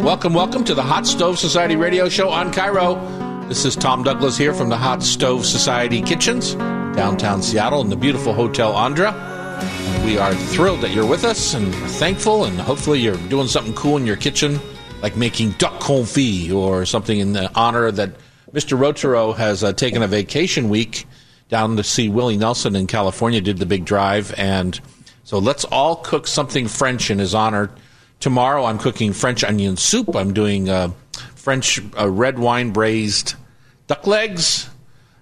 Welcome, welcome to the Hot Stove Society radio show on KIRO. This is Tom Douglas here from the Hot Stove Society Kitchens, downtown Seattle, in the beautiful Hotel Andra. We are thrilled that you're with us and thankful, and hopefully you're doing something cool in your kitchen, like making duck confit or something in the honor that Mr. Rautureau has uh, taken a vacation week down to see Willie Nelson in California, did the big drive, and so let's all cook something French in his honor. Tomorrow I'm cooking French onion soup. I'm doing uh, French uh, red wine braised duck legs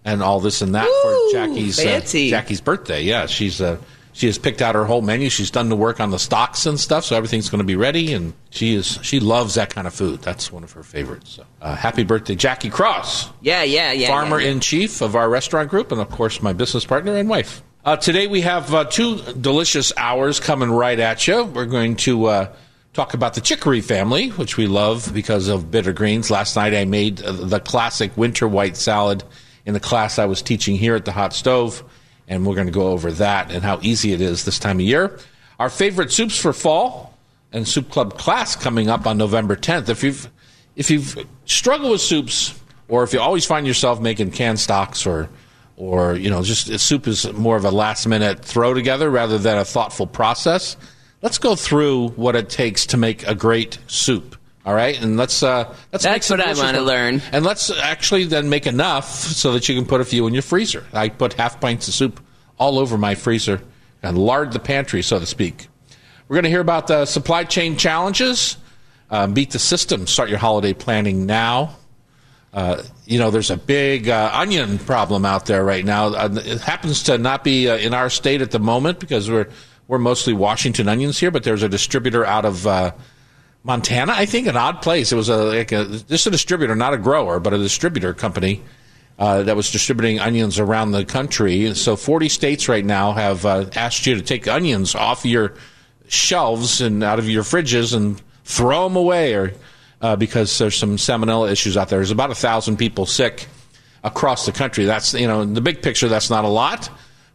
and all this and that Ooh, for Jackie's uh. Jackie's birthday. Yeah, she's uh, she has picked out her whole menu. She's done the work on the stocks and stuff, so everything's going to be ready. And she is she loves that kind of food. That's one of her favorites. So uh, happy birthday, Jackie Cross Yeah, yeah, yeah. farmer yeah. in chief of our restaurant group, and of course, my business partner and wife. Uh, today, we have uh, two delicious hours coming right at you. We're going to uh, talk about the chicory family, which we love because of bitter greens. Last night, I made uh, the classic winter white salad in the class I was teaching here at the hot stove, and we're going to go over that and how easy it is this time of year. Our favorite soups for fall and soup club class coming up on November 10th. If you've if you've struggled with soups, or if you always find yourself making canned stocks, or or you know just soup is more of a last minute throw together rather than a thoughtful process. Let's go through what it takes to make a great soup. All right, and let's uh, let's make That's what I wanna learn. And let's actually then make enough so that you can put a few in your freezer. I put half pints of soup all over my freezer and lard the pantry, so to speak. We're going to hear about the supply chain challenges. Uh, beat the system. Start your holiday planning now. Uh, you know, there's a big uh, onion problem out there right now. Uh, it happens to not be uh, in our state at the moment because we're we're mostly Washington onions here, but there's a distributor out of uh, Montana, I think, an odd place. It was a, like a just a distributor, not a grower, but a distributor company uh, that was distributing onions around the country. And so 40 states right now have uh, asked you to take onions off your shelves and out of your fridges and throw them away, or uh, because there's some salmonella issues out there. There's about a thousand people sick across the country. That's you know, in the big picture, that's not a lot,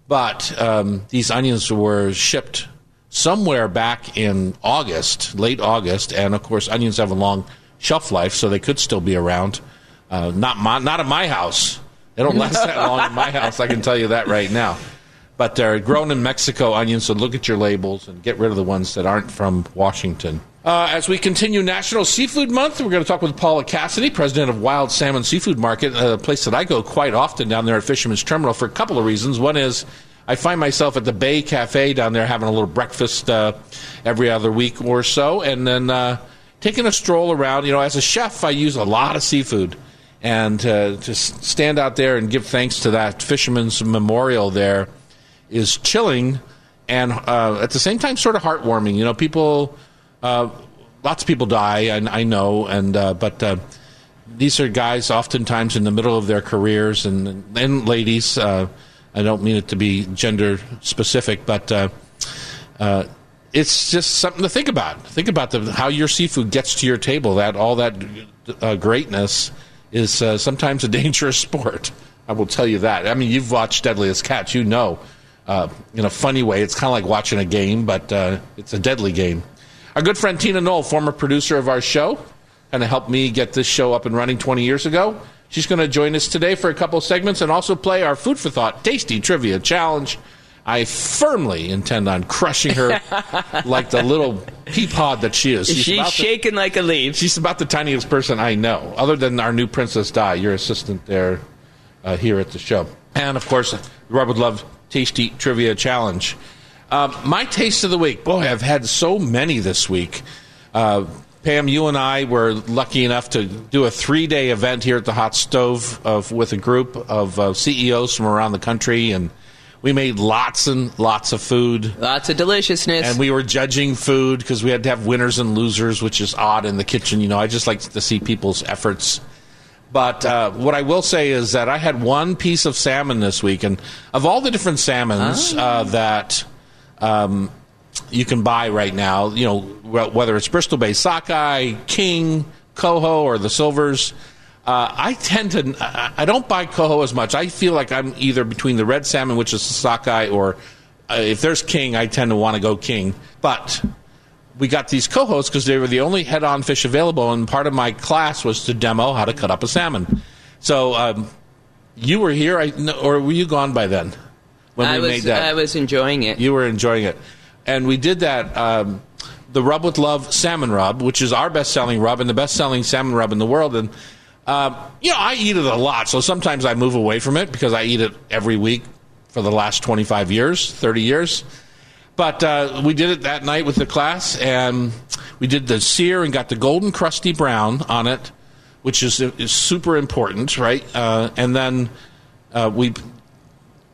but um, these onions were shipped somewhere back in August, late August, and of course, onions have a long shelf life, so they could still be around. Uh, not my, not at my house. They don't last that long in my house. I can tell you that right now. But they're grown in Mexico onions, so look at your labels and get rid of the ones that aren't from Washington. Uh, as we continue National Seafood Month, we're going to talk with Paula Cassidy, president of Wild Salmon Seafood Market, a place that I go quite often down there at Fisherman's Terminal for a couple of reasons. One is I find myself at the Bay Cafe down there having a little breakfast uh, every other week or so, and then uh, taking a stroll around. You know, as a chef, I use a lot of seafood, and uh, to stand out there and give thanks to that Fisherman's Memorial there is chilling and uh, at the same time sort of heartwarming. You know, people, lots of people die, and I know, and uh, but uh, these are guys oftentimes in the middle of their careers, and and ladies. Uh, I don't mean it to be gender specific, but uh, uh, it's just something to think about. Think about the, how your seafood gets to your table. That all that uh, greatness is uh, sometimes a dangerous sport. I will tell you that. I mean, you've watched Deadliest Catch. You know, uh, in a funny way, it's kind of like watching a game, but uh, it's a deadly game. Our good friend Tina Knoll, former producer of our show, and helped me get this show up and running 20 years ago. She's going to join us today for a couple of segments and also play our Food for Thought Tasty Trivia Challenge. I firmly intend on crushing her like the little pea pod that she is. She's about the- shaking like a leaf. She's about the tiniest person I know, other than our new Princess Di, your assistant there uh, here at the show. And of course, Rub with Love Tasty Trivia Challenge. Uh, my taste of the week. Boy, I've had so many this week. Uh, Pam, you and I were lucky enough to do a three day event here at the Hot Stove of, with a group of uh, CEOs from around the country, and we made lots and lots of food. Lots of deliciousness. And we were judging food because we had to have winners and losers, which is odd in the kitchen. You know, I just like to see people's efforts. But uh, what I will say is that I had one piece of salmon this week, and of all the different salmons uh, that um, you can buy right now, you know, wh- whether it's Bristol Bay Sockeye, King, Coho, or the Silvers. Uh, I tend to, I don't buy coho as much. I feel like I'm either between the red salmon, which is the sockeye, or uh, if there's king, I tend to want to go king. But we got these cohos because they were the only head-on fish available, and part of my class was to demo how to cut up a salmon. So um, you were here, I, or were you gone by then? When I we was made that, I was enjoying it. you were enjoying it, and we did that. Um, the Rub with Love salmon rub, which is our best-selling rub and the best-selling salmon rub in the world, and um, you know I eat it a lot, so sometimes I move away from it because I eat it every week for the last 25 years, 30 years. But uh, we did it that night with the class, and we did the sear and got the golden crusty brown on it, which is, is super important, right? Uh, and then uh, we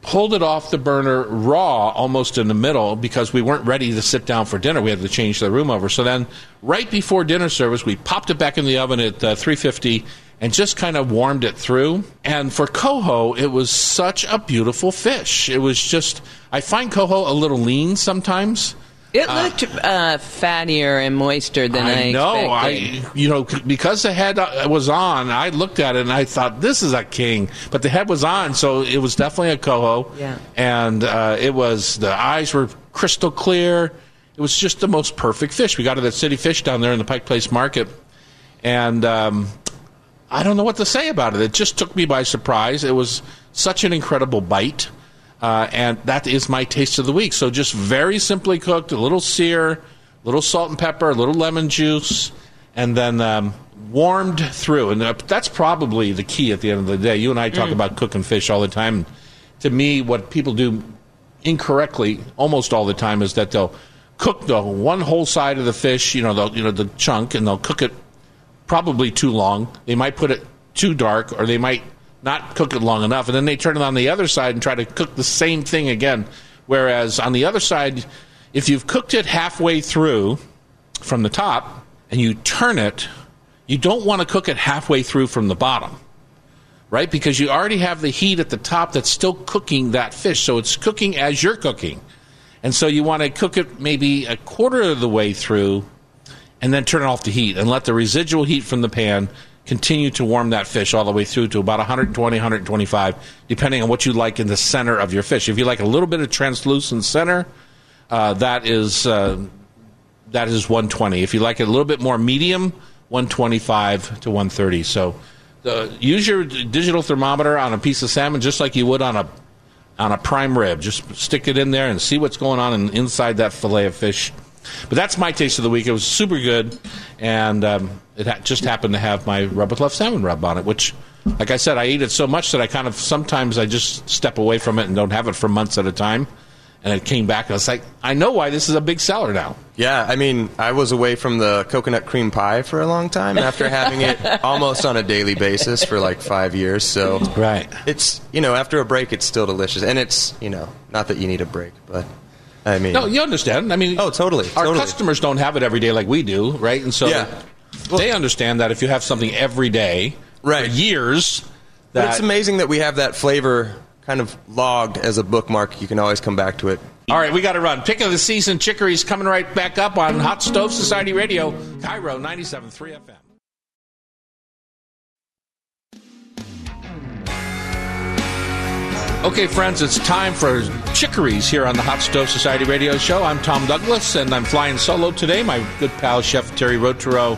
pulled it off the burner raw almost in the middle because we weren't ready to sit down for dinner. We had to change the room over. So then, right before dinner service, we popped it back in the oven at uh, 350 and just kind of warmed it through. And for coho, it was such a beautiful fish. It was just, I find coho a little lean sometimes. It looked uh, fattier and moister than I, I know. expected. I you know because the head uh, was on, I looked at it and I thought this is a king, but the head was on, so it was definitely a coho. Yeah. and uh, it was the eyes were crystal clear. It was just the most perfect fish. We got it at City Fish down there in the Pike Place Market, and um, I don't know what to say about it. It just took me by surprise. It was such an incredible bite. Uh, and that is my taste of the week. So just very simply cooked, a little sear, a little salt and pepper, a little lemon juice, and then um, warmed through. And uh, that's probably the key at the end of the day. You and I talk about cooking fish all the time. To me, what people do incorrectly almost all the time is that they'll cook the one whole side of the fish, you know, they'll, you know, the chunk, and they'll cook it probably too long. They might put it too dark, or they might not cook it long enough, and then they turn it on the other side and try to cook the same thing again. Whereas on the other side, if you've cooked it halfway through from the top and you turn it, you don't want to cook it halfway through from the bottom, right? Because you already have the heat at the top that's still cooking that fish, so it's cooking as you're cooking. And so you want to cook it maybe a quarter of the way through and then turn off the heat and let the residual heat from the pan continue to warm that fish all the way through to about 120, 125, depending on what you like in the center of your fish. If you like a little bit of translucent center, uh, that is uh, that is 120. If you like it a little bit more medium, 125 to 130. So uh, use your digital thermometer on a piece of salmon just like you would on a on a prime rib. Just stick it in there and see what's going on in, inside that fillet of fish. But that's my taste of the week. It was super good, and um, it ha- just happened to have my rub with love salmon rub on it. Which, like I said, I eat it so much that I kind of sometimes I just step away from it and don't have it for months at a time. And it came back, and I was like, I know why this is a big seller now. Yeah, I mean, I was away from the coconut cream pie for a long time after having it almost on a daily basis for like five years. So Right. it's you know after a break, it's still delicious, and it's you know not that you need a break, but I mean, No, you understand. I mean, Oh, totally, Our totally. customers don't have it every day like we do, right? And so Yeah. they understand that if you have something every day Right. for years, but that it's amazing that we have that flavor kind of logged as a bookmark. You can always come back to it. All right, we got to run. Pick of the season chicories coming right back up on Hot Stove Society Radio, KIRO 97.3 FM. Okay, friends, it's time for chicories here on the Hot Stove Society Radio Show. I'm Tom Douglas, and I'm flying solo today. My good pal, Chef Thierry Rautureau,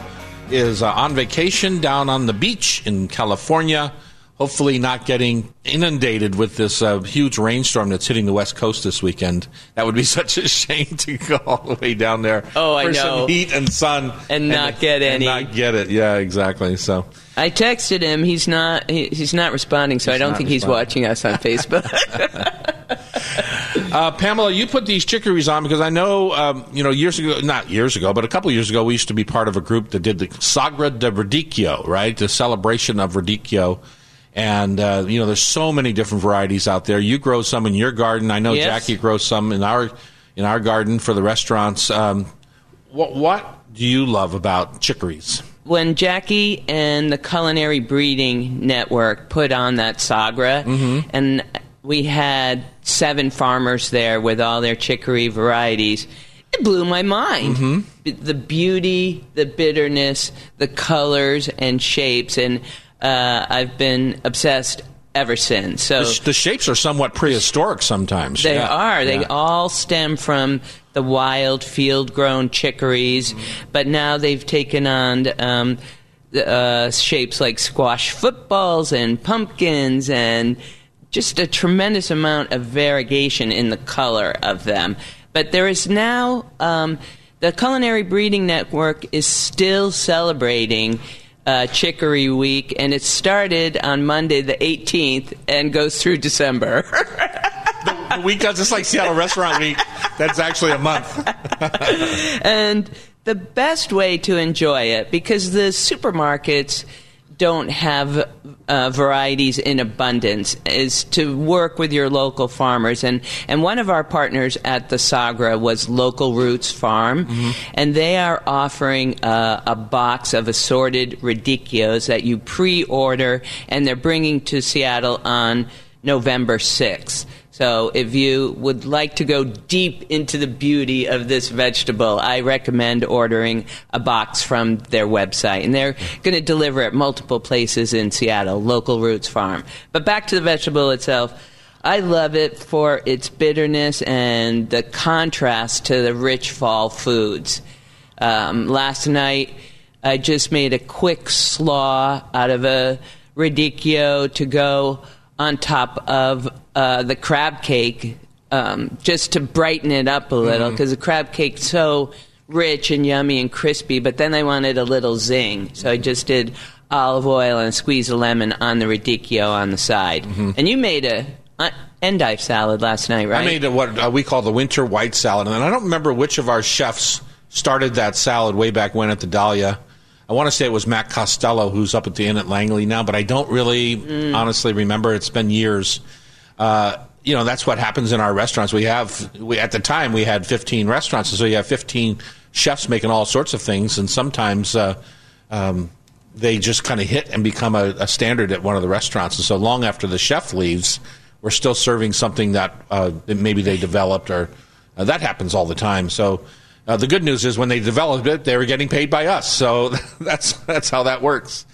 is uh, on vacation down on the beach in California. Hopefully, not getting inundated with this uh, huge rainstorm that's hitting the West Coast this weekend. That would be such a shame to go all the way down there Oh, I for know. some heat and sun And not get and any. not get it. Yeah, exactly. So. I texted him. He's not. He, he's not responding. So I don't think he's watching us on Facebook. Uh, Pamela, you put these chicories on because I know, um, you know, years ago, not years ago, but a couple years ago, we used to be part of a group that did the Sagra de Radicchio, right? The celebration of Radicchio. And, uh, you know, there's so many different varieties out there. You grow some in your garden. I know Yes. Jackie grows some in our, in our garden for the restaurants. Um, what, what do you love about chicories? when Jackie and the Culinary Breeding Network put on that Sagra, Mm-hmm. and we had seven farmers there with all their chicory varieties, it blew my mind. Mm-hmm. The beauty, the bitterness, the colors and shapes, and uh, I've been obsessed ever since. So The, sh- the shapes are somewhat prehistoric sometimes. they Yeah. are. They Yeah. all stem from the wild field grown chicories, but now they've taken on um, uh, shapes like squash footballs and pumpkins and just a tremendous amount of variegation in the color of them. But there is now um, the Culinary Breeding Network is still celebrating uh, Chicory Week, and it started on Monday the 18th and goes through December. the, the week goes just like Seattle Restaurant Week. That's actually a month. and the best way to enjoy it, because the supermarkets don't have uh, varieties in abundance is to work with your local farmers. And and one of our partners at the Sagra was Local Roots Farm. Mm-hmm. and they are offering uh, a box of assorted radicchios that you pre-order and they're bringing to Seattle on November 6th so if you would like to go deep into the beauty of this vegetable, I recommend ordering a box from their website. And they're going to deliver at multiple places in Seattle, Local Roots Farm. But back to the vegetable itself. I love it for its bitterness and the contrast to the rich fall foods. Um, last night, I just made a quick slaw out of a radicchio to go on top of uh, the crab cake um, just to brighten it up a little because mm-hmm. the crab cake's so rich and yummy and crispy, but then I wanted a little zing. So I just did olive oil and a squeeze of lemon on the radicchio on the side. Mm-hmm. And you made a uh, endive salad last night, right? I made a, what uh, we call the winter white salad, and I don't remember which of our chefs started that salad way back when at the Dahlia. I want to say it was Matt Costello, who's up at the inn at Langley now, but I don't really mm. honestly remember. It's been years. Uh, you know, that's what happens in our restaurants. We have, we, at the time, we had 15 restaurants, and so you have 15 chefs making all sorts of things, and sometimes uh, um, they just kind of hit and become a, a, standard at one of the restaurants. And so long after the chef leaves, we're still serving something that, uh, that maybe they developed, or uh, that happens all the time. So uh, the good news is when they developed it, they were getting paid by us. So that's that's how that works.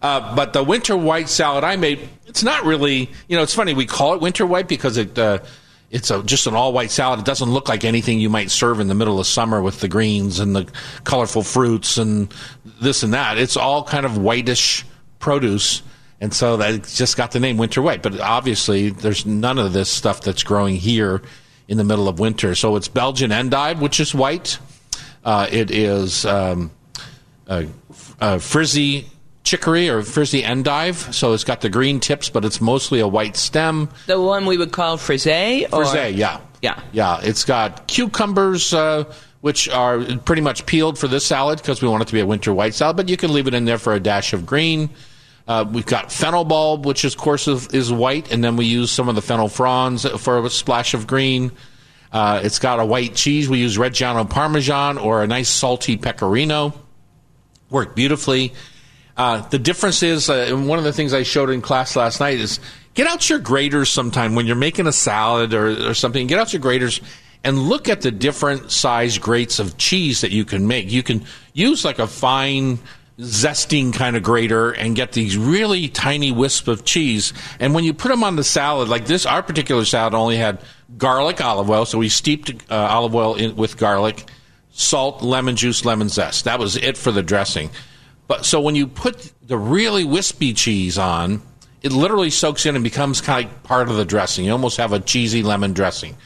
Uh, but the winter white salad I made, it's not really, you know, it's funny. We call it winter white because it, uh, it's a, just an all white salad. It doesn't look like anything you might serve in the middle of summer with the greens and the colorful fruits and this and that. It's all kind of whitish produce. And so that just got the name winter white. But obviously, there's none of this stuff that's growing here in the middle of winter. So it's Belgian endive, which is white. Uh, it is um, frizzy chicory or frizzy endive. So it's got the green tips, but it's mostly a white stem. The one we would call frisee? Or? Frisee, yeah. Yeah. Yeah. It's got cucumbers, uh, which are pretty much peeled for this salad because we want it to be a winter white salad, but you can leave it in there for a dash of green. Uh, we've got fennel bulb, which of course is, is, white, and then we use some of the fennel fronds for a splash of green. Uh, it's got a white cheese. We use Reggiano Parmesan or a nice salty pecorino. Worked beautifully. Uh, the difference is, uh, one of the things I showed in class last night is get out your graters sometime when you're making a salad or, or something. Get out your graters and look at the different size grates of cheese that you can make. You can use like a fine zesting kind of grater and get these really tiny wisps of cheese. And when you put them on the salad, like this, our particular salad only had garlic olive oil, so we steeped uh, olive oil in, with garlic, salt, lemon juice, lemon zest. That was it for the dressing. But so when you put the really wispy cheese on, it literally soaks in and becomes kind of like part of the dressing. You almost have a cheesy lemon dressing.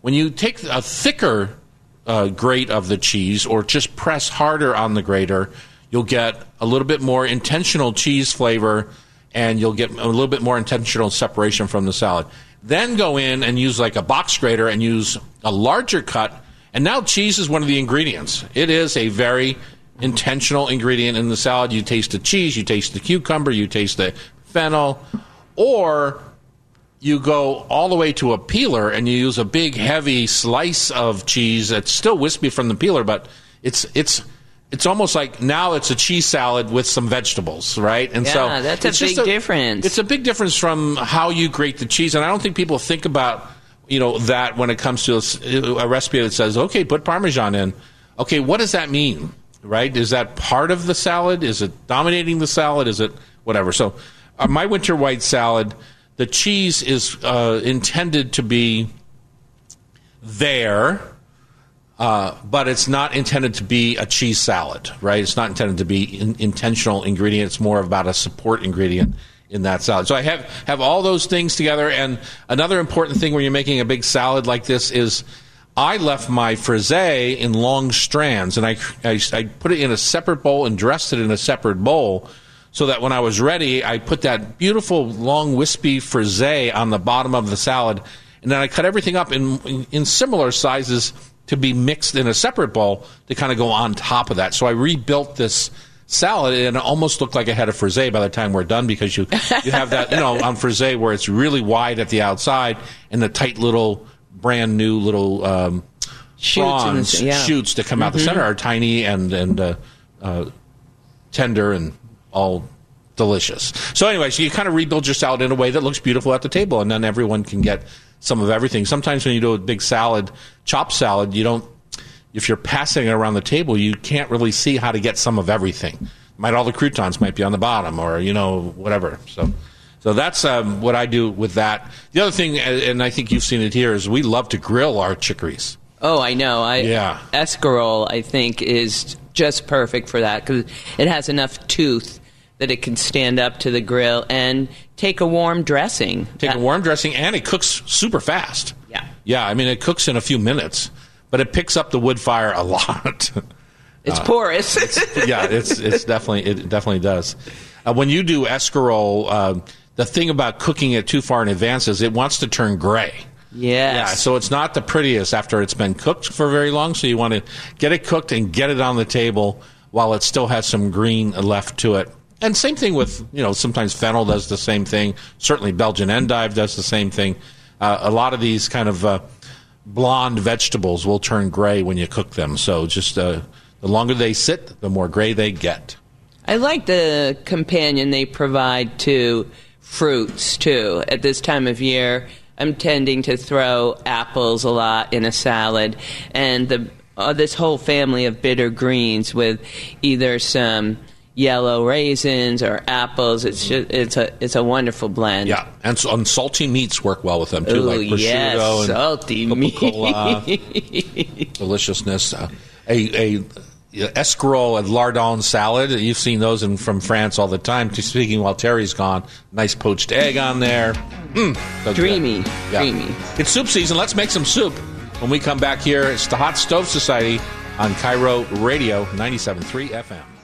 When you take a thicker uh, grate of the cheese or just press harder on the grater, you'll get a little bit more intentional cheese flavor and you'll get a little bit more intentional separation from the salad. Then go in and use like a box grater and use a larger cut. And now cheese is one of the ingredients. It is a very intentional ingredient in the salad. You taste the cheese, you taste the cucumber, you taste the fennel, or you go all the way to a peeler and you use a big heavy slice of cheese that's still wispy from the peeler, but it's it's it's almost like now it's a cheese salad with some vegetables, right? And yeah, so that's a big a, difference. It's a big difference from how you grate the cheese, and I don't think people think about you know that when it comes to a, a recipe that says, okay, put Parmesan in. Okay, what does that mean? right? Is that part of the salad? Is it dominating the salad? Is it whatever? So, uh, my winter white salad, the cheese is uh, intended to be there, Uh, but it's not intended to be a cheese salad, right? It's not intended to be in, intentional ingredient. It's more about a support ingredient in that salad. So I have have all those things together. And another important thing when you're making a big salad like this is I left my frisee in long strands, and I, I, I put it in a separate bowl and dressed it in a separate bowl. So that when I was ready, I put that beautiful long wispy frisee on the bottom of the salad, and then I cut everything up in in, in similar sizes to be mixed in a separate bowl to kind of go on top of that. So I rebuilt this salad and it almost looked like I had a frisee by the time we're done because you you have that you know on frisee where it's really wide at the outside and the tight little brand new little um, Shoots prawns and- yeah. shoots that come out the center are tiny and and uh, uh, tender and all delicious. So anyway, so you kind of rebuild your salad in a way that looks beautiful at the table, and then everyone can get some of everything. Sometimes when you do a big salad, chopped salad, you don't. If you're passing it around the table, you can't really see how to get some of everything. Might all the croutons might be on the bottom, or you know whatever. So. So that's um, what I do with that. The other thing, and and I think you've seen it here, is we love to grill our chicories. Oh, I know. I, Yeah. Escarole, I think, is just perfect for that because it has enough tooth that it can stand up to the grill and take a warm dressing. Take a warm dressing, and it cooks super fast. Yeah. Yeah, I mean, it cooks in a few minutes, but it picks up the wood fire a lot. It's porous. yeah, it's it's definitely it definitely does. Uh, when you do escarole, um, the thing about cooking it too far in advance is it wants to turn gray. yes. Yeah, so it's not the prettiest after it's been cooked for very long. So you want to get it cooked and get it on the table while it still has some green left to it. And same thing with you know sometimes fennel does the same thing. Certainly Belgian endive does the same thing. Uh, a lot of these kind of uh, blonde vegetables will turn gray when you cook them. So just uh, the longer they sit, the more gray they get. I like the companion they provide to fruits too. At this time of year, I'm tending to throw apples a lot in a salad, and the uh, this whole family of bitter greens with either some yellow raisins or apples. It's just, it's a it's a wonderful blend. Yeah, and, so, and salty meats work well with them too, Ooh, like prosciutto yes, and salty meat. Deliciousness. Uh, a a escarole and lardon salad. You've seen those in, from France all the time. Speaking while Thierry's gone, nice poached egg on there. Mm. Dreamy, Yeah. dreamy. It's soup season. Let's make some soup. When we come back here, it's the Hot Stove Society on KIRO Radio 97.3 FM.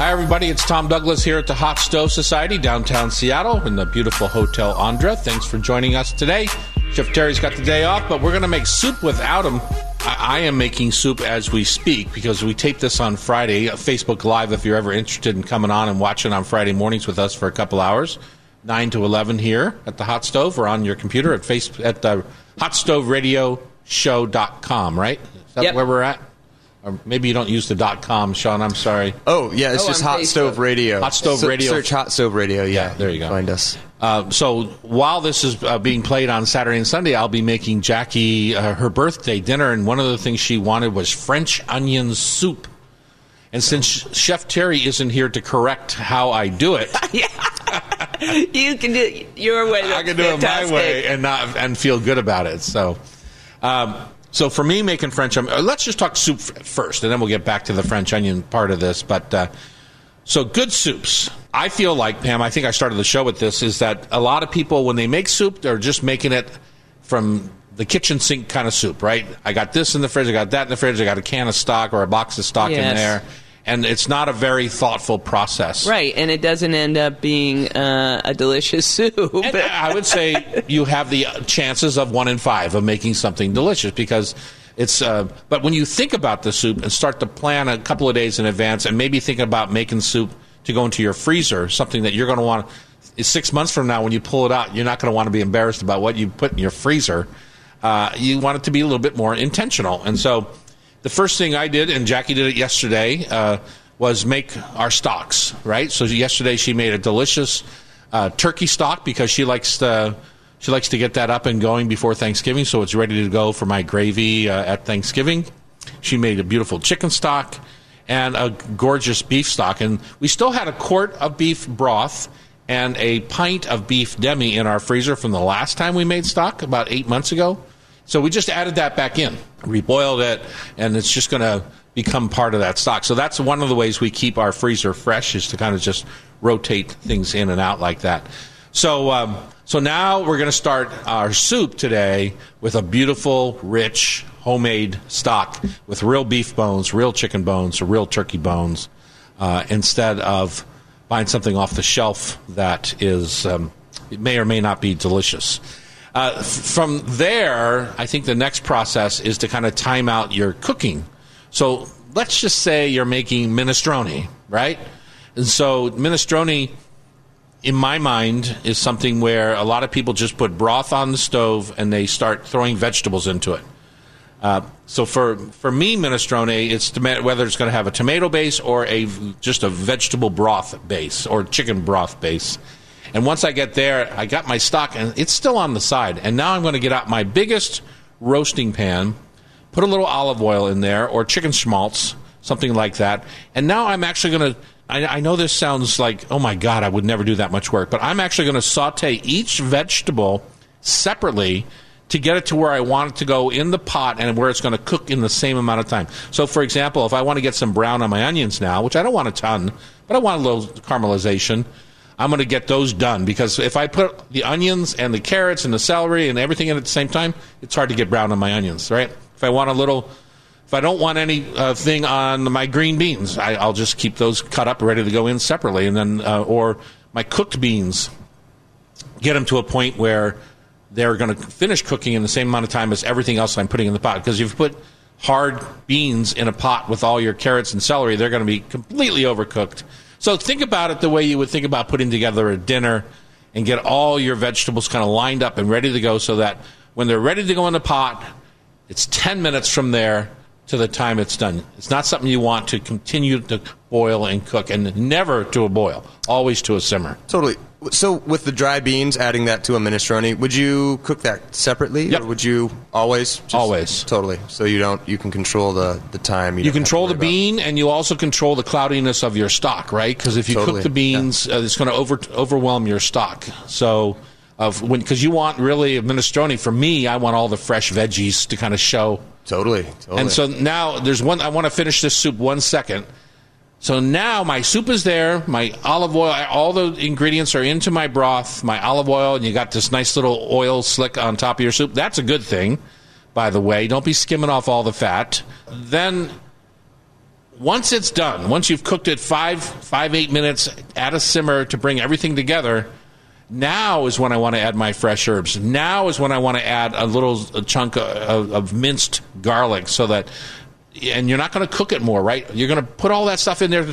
Hi, everybody. It's Tom Douglas here at the Hot Stove Society, downtown Seattle, in the beautiful Hotel Andra. Thanks for joining us today. Chef Thierry's got the day off, but we're going to make soup without him. I, I am making soup as we speak because we tape this on Friday, uh, Facebook Live. If you're ever interested in coming on and watching on Friday mornings with us for a couple hours, nine to eleven here at the Hot Stove or on your computer at face at the HotStoveRadioShow.com. Right? Is that Yep. where we're at? Or maybe you don't use the dot com, Sean. I'm sorry. Oh yeah, it's Oh, just on Hot Facebook. Stove Radio. Hot Stove Se- Radio. Search Hot Stove Radio. Yeah, Yeah, there you go. Find us. Uh, so while this is uh, being played on Saturday and Sunday, I'll be making Jackie uh, her birthday dinner, and one of the things she wanted was French onion soup. And since Chef Thierry isn't here to correct how I do it, You can do it your way. I can do it my way and not and feel good about it. So, um, so for me, making French onion, uh, let's just talk soup first, and then we'll get back to the French onion part of this. But uh, so good soups. I feel like Pam. I think I started the show with this. Is that a lot of people when they make soup, they're just making it from the kitchen sink kind of soup, right? I got this in the fridge. I got that in the fridge. I got a can of stock or a box of stock in there, and it's not a very thoughtful process. Right, and it doesn't end up being uh, a delicious soup. I would say you have the chances of one in five of making something delicious because it's. Uh, but when you think about the soup and start to plan a couple of days in advance, and maybe think about making soup to go into your freezer, something that you're going to want. Six months from now, when you pull it out, you're not going to want to be embarrassed about what you put in your freezer. Uh, you want it to be a little bit more intentional, and so the first thing I did, and Jackie did it yesterday, uh, was make our stocks. Right. So yesterday she made a delicious uh, turkey stock because she likes to she likes to get that up and going before Thanksgiving, so it's ready to go for my gravy uh, at Thanksgiving. She made a beautiful chicken stock and a gorgeous beef stock, and we still had a quart of beef broth and a pint of beef demi in our freezer from the last time we made stock about eight months ago. So we just added that back in, reboiled it, and it's just going to become part of that stock. So that's one of the ways we keep our freezer fresh is to kind of just rotate things in and out like that. So, um, so now we're going to start our soup today with a beautiful, rich, homemade stock with real beef bones, real chicken bones, or real turkey bones, uh, instead of buying something off the shelf that is um, may or may not be delicious. Uh, from there, I think the next process is to kind of time out your cooking. So let's just say you're making minestrone, right? And so minestrone, in my mind, is something where a lot of people just put broth on the stove and they start throwing vegetables into it. Uh, so for for me, minestrone, it's tomato, whether it's going to have a tomato base or a just a vegetable broth base or chicken broth base. And once I get there, I got my stock, and it's still on the side. And now I'm going to get out my biggest roasting pan, put a little olive oil in there, or chicken schmaltz, something like that. And now I'm actually going to. I, I know this sounds like, oh my God, I would never do that much work, but I'm actually going to saute each vegetable separately to get it to where I want it to go in the pot and where it's going to cook in the same amount of time. So, for example, if I want to get some brown on my onions now, which I don't want a ton, but I want a little caramelization, I'm going to get those done because if I put the onions and the carrots and the celery and everything in at the same time, it's hard to get brown on my onions, right? If I want a little, if I don't want anything uh, on my green beans, I, will just keep those cut up ready to go in separately, and then uh, or my cooked beans, get them to a point where they're going to finish cooking in the same amount of time as everything else I'm putting in the pot. Because if you put hard beans in a pot with all your carrots and celery, they're going to be completely overcooked. So think about it the way you would think about putting together a dinner and get all your vegetables kind of lined up and ready to go so that when they're ready to go in the pot, it's 10 minutes from there to the time it's done. It's not something you want to continue to boil and cook, and never to a boil, always to a simmer. Totally. So, with the dry beans, adding that to a minestrone, would you cook that separately, yep. or would you always? Just, always. Totally. So you don't. You can control the the time. You, you control the bean, about. and you also control the cloudiness of your stock, right? Because if you totally. cook the beans, yeah. uh, it's going to over overwhelm your stock. So of when because you want really a minestrone. For me, I want all the fresh veggies to kind of show. Totally, totally. And so now there's one. I want to finish this soup one second. So now my soup is there, my olive oil, all the ingredients are into my broth, my olive oil, and you got this nice little oil slick on top of your soup. That's a good thing, by the way. Don't be skimming off all the fat. Then once it's done, once you've cooked it five, five, eight minutes at a simmer to bring everything together, now is when I want to add my fresh herbs. Now is when I want to add a little a chunk of, of minced garlic so that, and you're not going to cook it more, right? You're going to put all that stuff in there.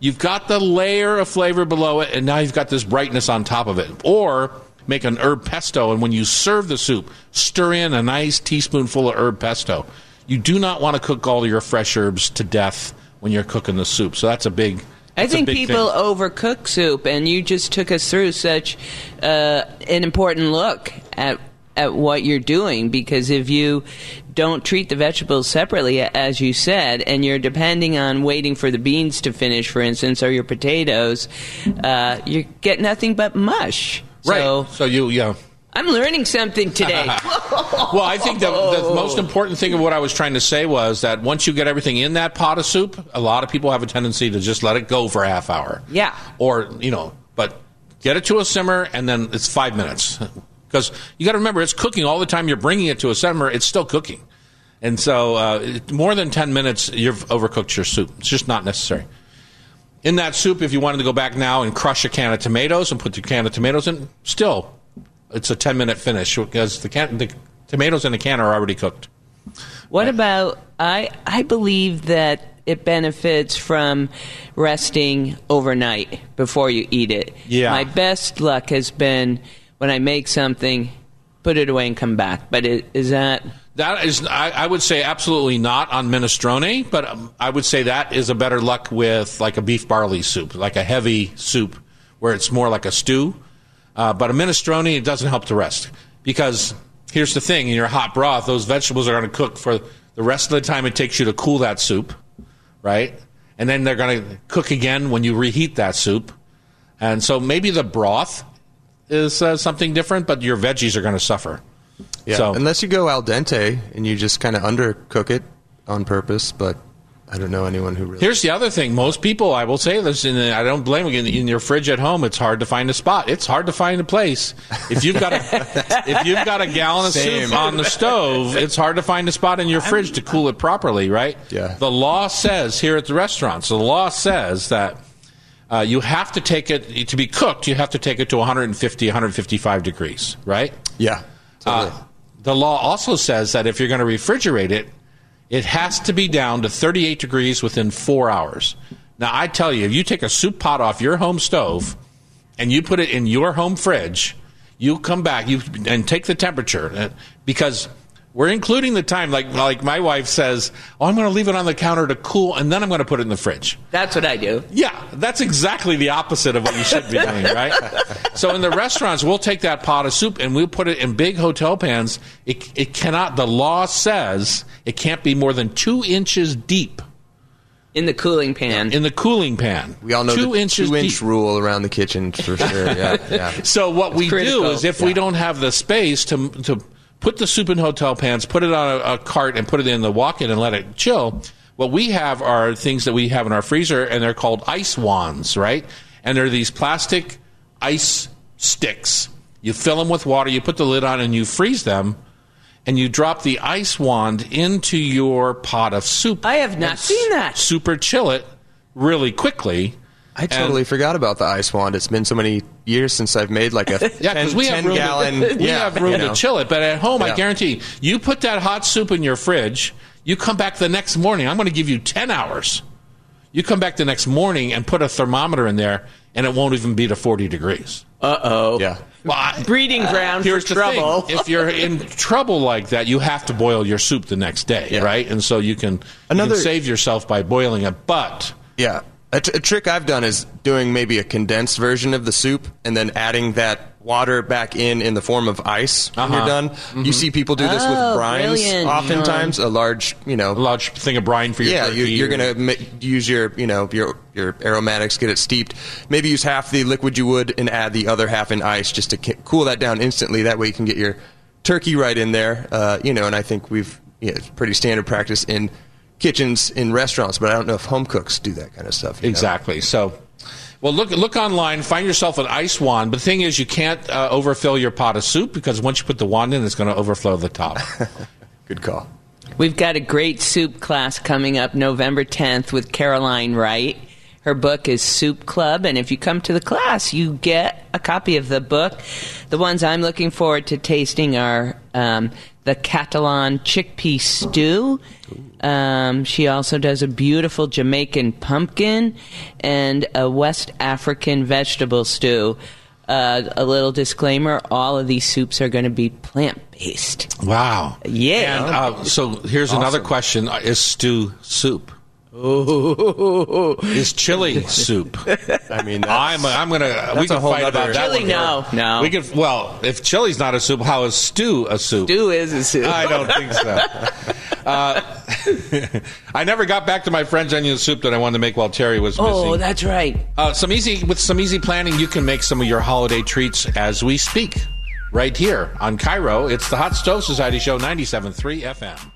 You've got the layer of flavor below it, and now you've got this brightness on top of it. Or make an herb pesto, and when you serve the soup, stir in a nice teaspoonful of herb pesto. You do not want to cook all your fresh herbs to death when you're cooking the soup. So that's a big I think people thing. overcook soup, and you just took us through such uh, an important look at at what you're doing because if you don't treat the vegetables separately, as you said, and you're depending on waiting for the beans to finish, for instance, or your potatoes, uh, you get nothing but mush. Right. So, so you, yeah. I'm learning something today. well, I think the, the, most important thing of what I was trying to say was that once you get everything in that pot of soup, a lot of people have a tendency to just let it go for a half hour. Yeah. Or, you know, but get it to a simmer and then it's five minutes. Because you got to remember, it's cooking all the time you're bringing it to a simmer, it's still cooking. And so, uh, more than 10 minutes, you've overcooked your soup. It's just not necessary. In that soup, if you wanted to go back now and crush a can of tomatoes and put the can of tomatoes in, still it's a 10 minute finish because the, can, the tomatoes in the can are already cooked. What about I I believe that it benefits from resting overnight before you eat it. Yeah. My best luck has been when I make something, put it away and come back. But it, is that that is, I, I, would say absolutely not on minestrone, but um, I would say that is a better luck with like a beef barley soup, like a heavy soup where it's more like a stew. Uh, but a minestrone, it doesn't help to rest because here's the thing: in your hot broth, those vegetables are going to cook for the rest of the time it takes you to cool that soup, right? And then they're going to cook again when you reheat that soup. And so maybe the broth is uh, something different, but your veggies are going to suffer. Yeah, So- unless you go al dente and you just kind of undercook it on purpose, but I don't know anyone who really. Here's the other thing: most people, I will say this, and I don't blame you. In, in your fridge at home, it's hard to find a spot. It's hard to find a place. If you've got a if you've got a gallon of Same. soup on the stove, it's hard to find a spot in your fridge to cool it properly, right? Yeah. The law says here at the restaurant, so the law says that. Uh, you have to take it to be cooked. You have to take it to 150, 155 degrees, right? yeah, totally. Uh, the law also says that if you're going to refrigerate it, it has to be down to 38 degrees within four hours. Now, I tell you, if you take a soup pot off your home stove and you put it in your home fridge, you come back you and take the temperature uh, because we're including the time. Like like my wife says, "Oh, I'm going to leave it on the counter to cool, and then I'm going to put it in the fridge." That's what I do. Yeah, that's exactly the opposite of what you should be doing, right? so in the restaurants, we'll take that pot of soup and we'll put it in big hotel pans. It, it cannot, the law says it can't be more than two inches deep In the cooling pan. in the cooling pan. we all know two the inches two inch deep. rule around the kitchen for sure. Yeah, yeah. So what we do is if we don't have the space to to put the soup in hotel pans, put it on a, a cart, and put it in the walk-in and let it chill. What we have are things that we have in our freezer, and they're called ice wands, right? And they're these plastic ice sticks. You fill them with water, you put the lid on, and you freeze them. And you drop the ice wand into your pot of soup. I have not seen that. Super chill it really quickly. I totally forgot about the ice wand. It's been so many years since I've made like a Yeah, 10, because we have 10 room. gallon. To, we yeah, have room you know. to chill it, but at home, I guarantee you put that hot soup in your fridge. You come back the next morning. I'm going to give you ten hours. You come back the next morning and put a thermometer in there, and it won't even be to 40 degrees. Uh oh. Yeah. Well, I- Breeding ground here's for the trouble. thing: if you're in trouble like that, you have to boil your soup the next day, Yeah. right? And so you can, you Another- can save yourself by boiling it. But Yeah. A, t- a trick I've done is doing maybe a condensed version of the soup and then adding that water back in in the form of ice when Uh-huh. you're done. You see people do this Oh, with brines brilliant. oftentimes. A large, you know, a large thing of brine for your yeah, turkey you, you're or- going to ma- use your, you know, your your aromatics, get it steeped. Maybe use half the liquid you would and add the other half in ice just to ki- cool that down instantly. That way you can get your turkey right in there. Uh, you know, and I think we've yeah, it's pretty standard practice in kitchens in restaurants, but I don't know if home cooks do that kind of stuff. you know? Exactly. So, well, look look online. Find yourself an ice wand. But the thing is, you can't uh, overfill your pot of soup because once you put the wand in, it's going to overflow the top. Good call. We've got a great soup class coming up November 10th with Caroline Wright. Her book is Soup Club, and if you come to the class, you get a copy of the book. The ones I'm looking forward to tasting are um, the Catalan chickpea stew. Um, she also does a beautiful Jamaican pumpkin and a West African vegetable stew. Uh, a little disclaimer all of these soups are going to be plant based. wow. Yeah. And uh, so here's another question: uh, Is stew soup? Is chili soup? I mean, I'm I'm gonna we a can whole fight about that. Chili, one. no, no. We could well if chili's not a soup, how is stew a soup? Stew is a soup. I don't think so. Uh, I never got back to my French onion soup that I wanted to make while Thierry was missing. Oh, that's right. Uh, some easy with some easy planning, you can make some of your holiday treats as we speak. Right here on KIRO, it's the Hot Stove Society Show 97.3 FM.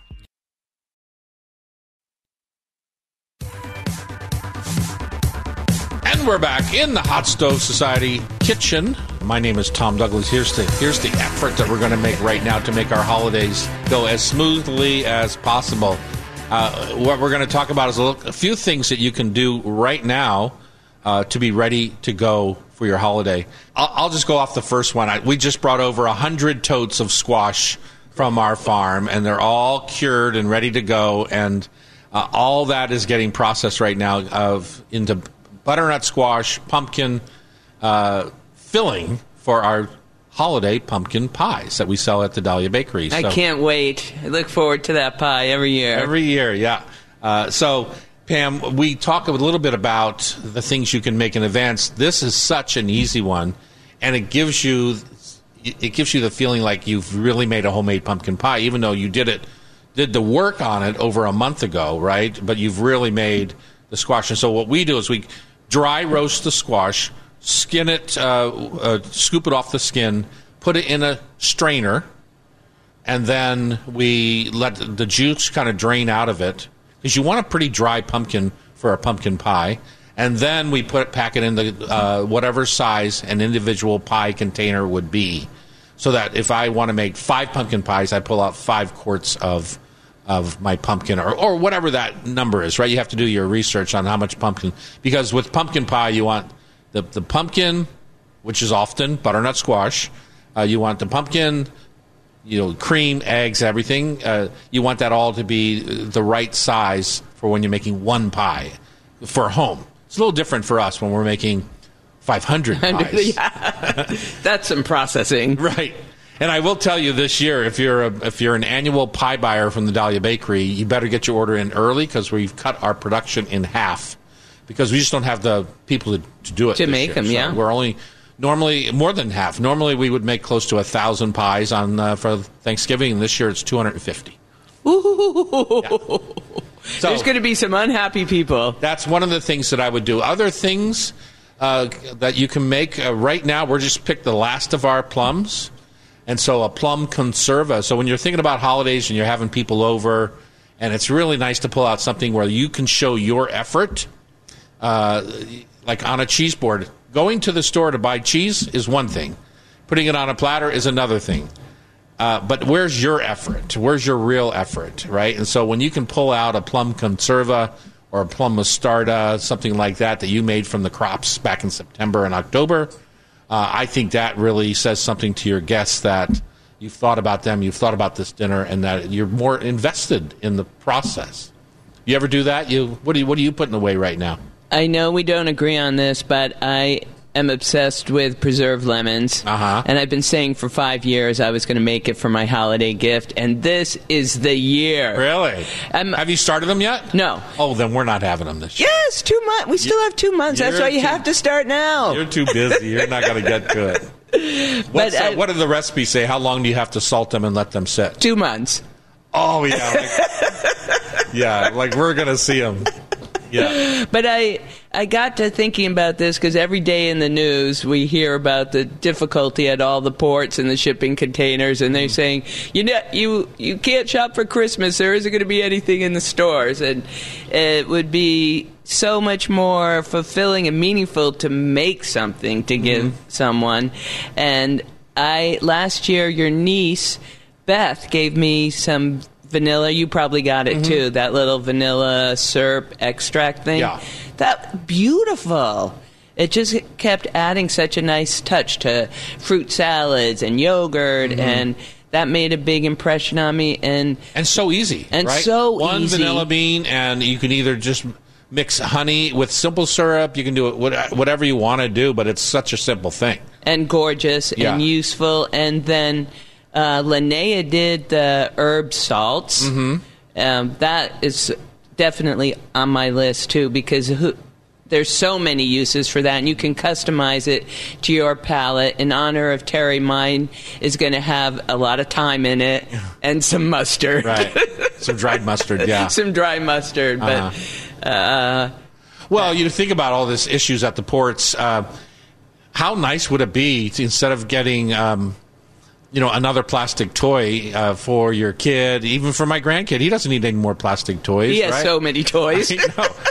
And we're back in the Hot Stove Society kitchen. My name is Tom Douglas. Here's the here's the effort that we're going to make right now to make our holidays go as smoothly as possible. Uh, what we're going to talk about is a, a few things that you can do right now uh, to be ready to go for your holiday. I'll, I'll just go off the first one. I, we just brought over a hundred totes of squash from our farm, and they're all cured and ready to go. And uh, all that is getting processed right now of into butternut squash, pumpkin uh, filling for our holiday pumpkin pies that we sell at the Dahlia Bakery. I So- can't wait. I look forward to that pie every year. Every year, yeah. Uh, so, Pam, we talk a little bit about the things you can make in advance. This is such an easy one, and it gives you it gives you the feeling like you've really made a homemade pumpkin pie, even though you did it did the work on it over a month ago, right? But you've really made the squash. And so, what we do is we dry roast the squash, skin it, uh, uh, scoop it off the skin, put it in a strainer, and then we let the juice kind of drain out of it because you want a pretty dry pumpkin for a pumpkin pie. And then we put pack it in the uh, whatever size an individual pie container would be, so that if I want to make five pumpkin pies, I pull out five quarts of of my pumpkin or, or whatever that number is. Right? You have to do your research on how much pumpkin because with pumpkin pie you want the the pumpkin, which is often butternut squash. Uh, you want the pumpkin, you know, cream, eggs, everything. Uh, you want that all to be the right size for when you're making one pie for home. It's a little different for us when we're making 500 pies. yeah. That's some processing. Right. And I will tell you this year, if you're a, if you're an annual pie buyer from the Dahlia Bakery, you better get your order in early because we've cut our production in half because we just don't have the people to, to do it To make year. them, So yeah. We're only normally more than half. Normally we would make close to a thousand pies on uh, for Thanksgiving, and this year it's 250. So There's going to be some unhappy people. that's one of the things that I would do. Other things uh, that you can make uh, right now, we're just picked the last of our plums, and so a plum conserva. So when you're thinking about holidays and you're having people over, and it's really nice to pull out something where you can show your effort, uh, like on a cheese board. Going to the store to buy cheese is one thing. Putting it on a platter is another thing. Uh, but where's your effort? Where's your real effort, right? And so when you can pull out a plum conserva or a plum mostarda, something like that, that you made from the crops back in September and October, uh, I think that really says something to your guests that you've thought about them, you've thought about this dinner, and that you're more invested in the process. You ever do that? You what do you what are you putting away right now? I know we don't agree on this, but I am obsessed with preserved lemons. Uh-huh. And I've been saying for five years I was going to make it for my holiday gift, and this is the year. Really? Um, Have you started them yet? No. Oh, then we're not having them this year. Yes, two months. We still have two months. That's why you too- have to start now. You're too busy. You're not going to get to it. What's But I- what did the recipe say? How long do you have to salt them and let them sit? two months. Oh yeah, like, yeah. Like we're gonna see them. Yeah, But I I got to thinking about this because every day in the news we hear about the difficulty at all the ports and the shipping containers, and they're mm-hmm. saying you know you you can't shop for Christmas. There isn't going to be anything in the stores, and it would be so much more fulfilling and meaningful to make something to give mm-hmm. someone. And I last year your niece Beth gave me some vanilla. You probably got it mm-hmm. too. That little vanilla syrup extract thing. Yeah. That beautiful. It just kept adding such a nice touch to fruit salads and yogurt mm-hmm. and that made a big impression on me and and so easy. And right? so one easy. vanilla bean, and you can either just mix honey with simple syrup. You can do it whatever you want to do, but it's such a simple thing. and gorgeous Yeah. and useful. And then uh, Linnea did the herb salts. Mm-hmm. Um, that is definitely on my list too because who, there's so many uses for that, and you can customize it to your palate. In honor of Thierry, mine is going to have a lot of thyme in it and some mustard, Right. Some dried mustard. Yeah. some dry mustard, but. Uh-huh. Uh, Well, you think about all these issues at the ports. Uh, how nice would it be to, instead of getting, um, you know, another plastic toy uh, for your kid, even for my grandkid? He doesn't need any more plastic toys. he has right? so many toys.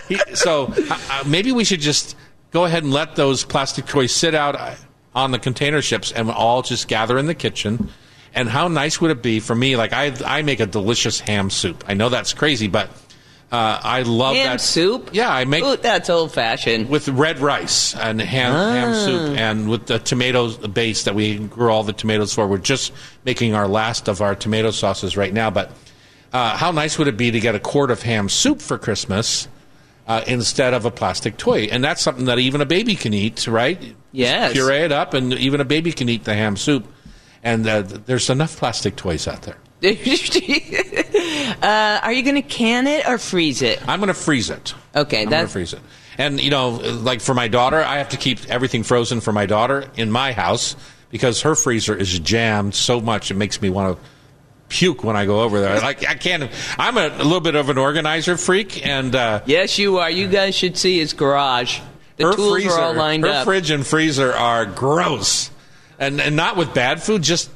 He, so uh, uh, maybe we should just go ahead and let those plastic toys sit out uh, on the container ships, and we'll all just gather in the kitchen. And how nice would it be for me? Like I, I make a delicious ham soup. I know that's crazy, but uh, I love Ham that soup? Yeah, I make Ooh, that's old fashioned. with red rice and ham, ham Ah. soup and with the tomatoes base that we grew all the tomatoes for. We're just making our last of our tomato sauces right now. But uh, how nice would it be to get a quart of ham soup for Christmas uh, instead of a plastic toy? And that's something that even a baby can eat, right? Just Yes. puree it up, and even a baby can eat the ham soup. And uh, there's enough plastic toys out there. uh, are you going to can it or freeze it? I'm going to freeze it. Okay, I'm going to that's freeze it. And you know, like for my daughter, I have to keep everything frozen for my daughter in my house because her freezer is jammed so much it makes me want to puke when I go over there. Like I can't. I'm a, a little bit of an organizer freak, and uh, yes, you are. You guys should see his garage. The her tools freezer, are all lined her up. Her fridge and freezer are gross, and and not with bad food. Just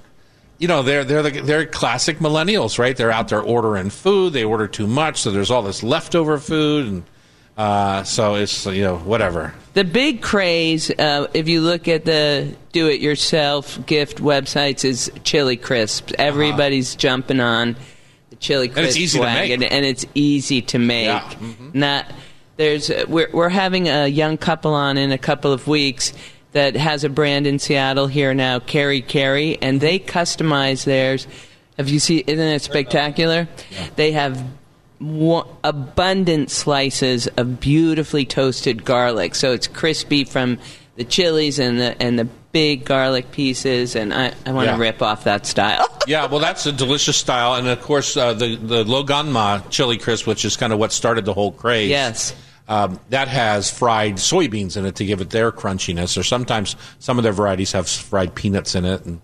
you know, they're they're the, they're classic millennials, right? They're out there ordering food. They order too much, so there's all this leftover food, and uh, so it's you know whatever. The big craze, uh, if you look at the do-it-yourself gift websites, is chili crisps. Everybody's jumping on the chili crisp Uh-huh. it's easy to make. and it's easy to make. Yeah. Mhm. Not there's we're we're having a young couple on in a couple of weeks that has a brand in Seattle here now, Carry Carry, and they customize theirs. Have you seen? Isn't it spectacular? They have abundant slices of beautifully toasted garlic, so it's crispy from the chilies and the and the big garlic pieces. And I, I want to Yeah. rip off that style. Yeah, well, that's a delicious style, and of course uh, the the Lao Gan Ma chili crisp, which is kind of what started the whole craze. Yes. Um, that has fried soybeans in it to give it their crunchiness, or sometimes some of their varieties have fried peanuts in it. And,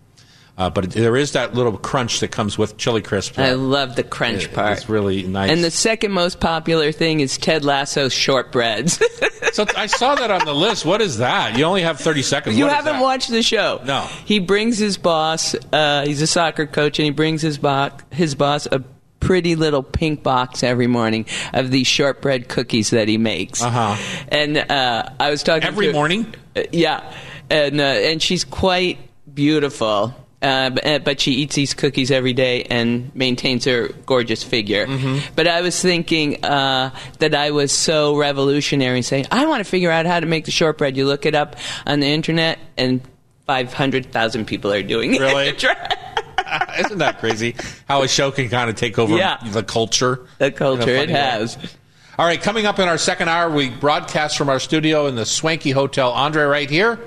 uh, but there is that little crunch that comes with chili crisp. I love the crunch It- part. It's really nice. And the second most popular thing is Ted Lasso's shortbreads. so I saw that on the list. What is that? You only have thirty seconds. you What haven't watched the show. No. He brings his boss. Uh, he's a soccer coach, and he brings his boss his boss a pretty little pink box every morning of these shortbread cookies that he makes. Uh-huh. And uh, I was talking to every to- morning. Uh, yeah, and uh, and she's quite beautiful. Uh, uh, but she eats these cookies every day and maintains her gorgeous figure. Mm-hmm. But I was thinking uh, that I was so revolutionary, saying I want to figure out how to make the shortbread. You look it up on the internet, and five hundred thousand people are doing it. Really? Isn't that crazy? How a show can kind of take over Yeah. the culture. the culture it way. has. All right, coming up in our second hour, we broadcast from our studio in the swanky Hotel Andra right here.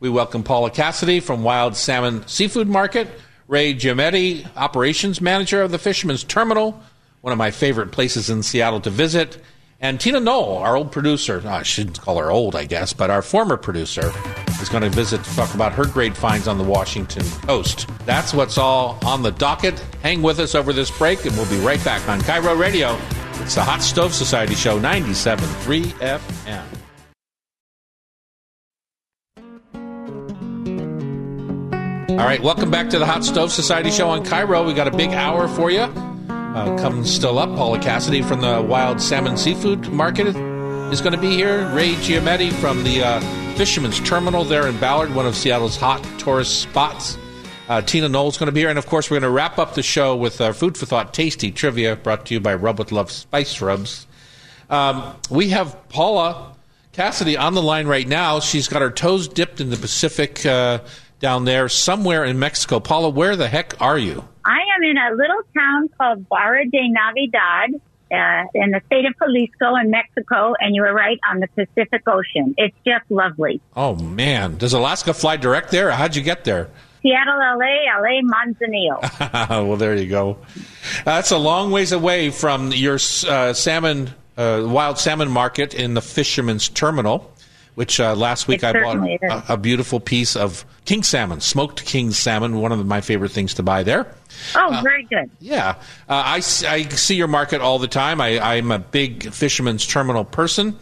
We welcome Paula Cassidy from Wild Salmon Seafood Market, Ray Giametti, Operations Manager of the Fisherman's Terminal, one of my favorite places in Seattle to visit, and Tina Knoll, our old producer. Oh, I shouldn't call her old, I guess, but our former producer is going to visit to talk about her great finds on the Washington coast. That's what's all on the docket. Hang with us over this break, and we'll be right back on KIRO Radio. It's the Hot Stove Society Show, 97.3 FM. All right, welcome back to the Hot Stove Society Show on KIRO. We got a big hour for you. Uh, still up, Paula Cassidy from the Wild Salmon Seafood Market is going to be here. Ray Giametti from the uh, Fisherman's Terminal there in Ballard, one of Seattle's hot tourist spots. Uh, Tina Knowles going to be here, and of course, we're going to wrap up the show with uh, Food for Thought Tasty Trivia, brought to you by Rub with Love Spice Rubs. Um, we have Paula Cassidy on the line right now. She's got her toes dipped in the Pacific uh, down there, somewhere in Mexico. Paula, where the heck are you? I am in a little town called Barra de Navidad uh, in the state of Jalisco in Mexico, and you are right on the Pacific Ocean. It's just lovely. Oh man, does Alaska fly direct there? How'd you get there? Seattle, LA, LA, Manzanillo. well, there you go. That's a long ways away from your uh, salmon, uh, wild salmon market in the Fisherman's Terminal, which uh, last week It I bought a, a beautiful piece of king salmon, smoked king salmon, one of my favorite things to buy there. Oh, very good. Yeah, uh, I, I see your market all the time. I, I'm a big Fisherman's Terminal person,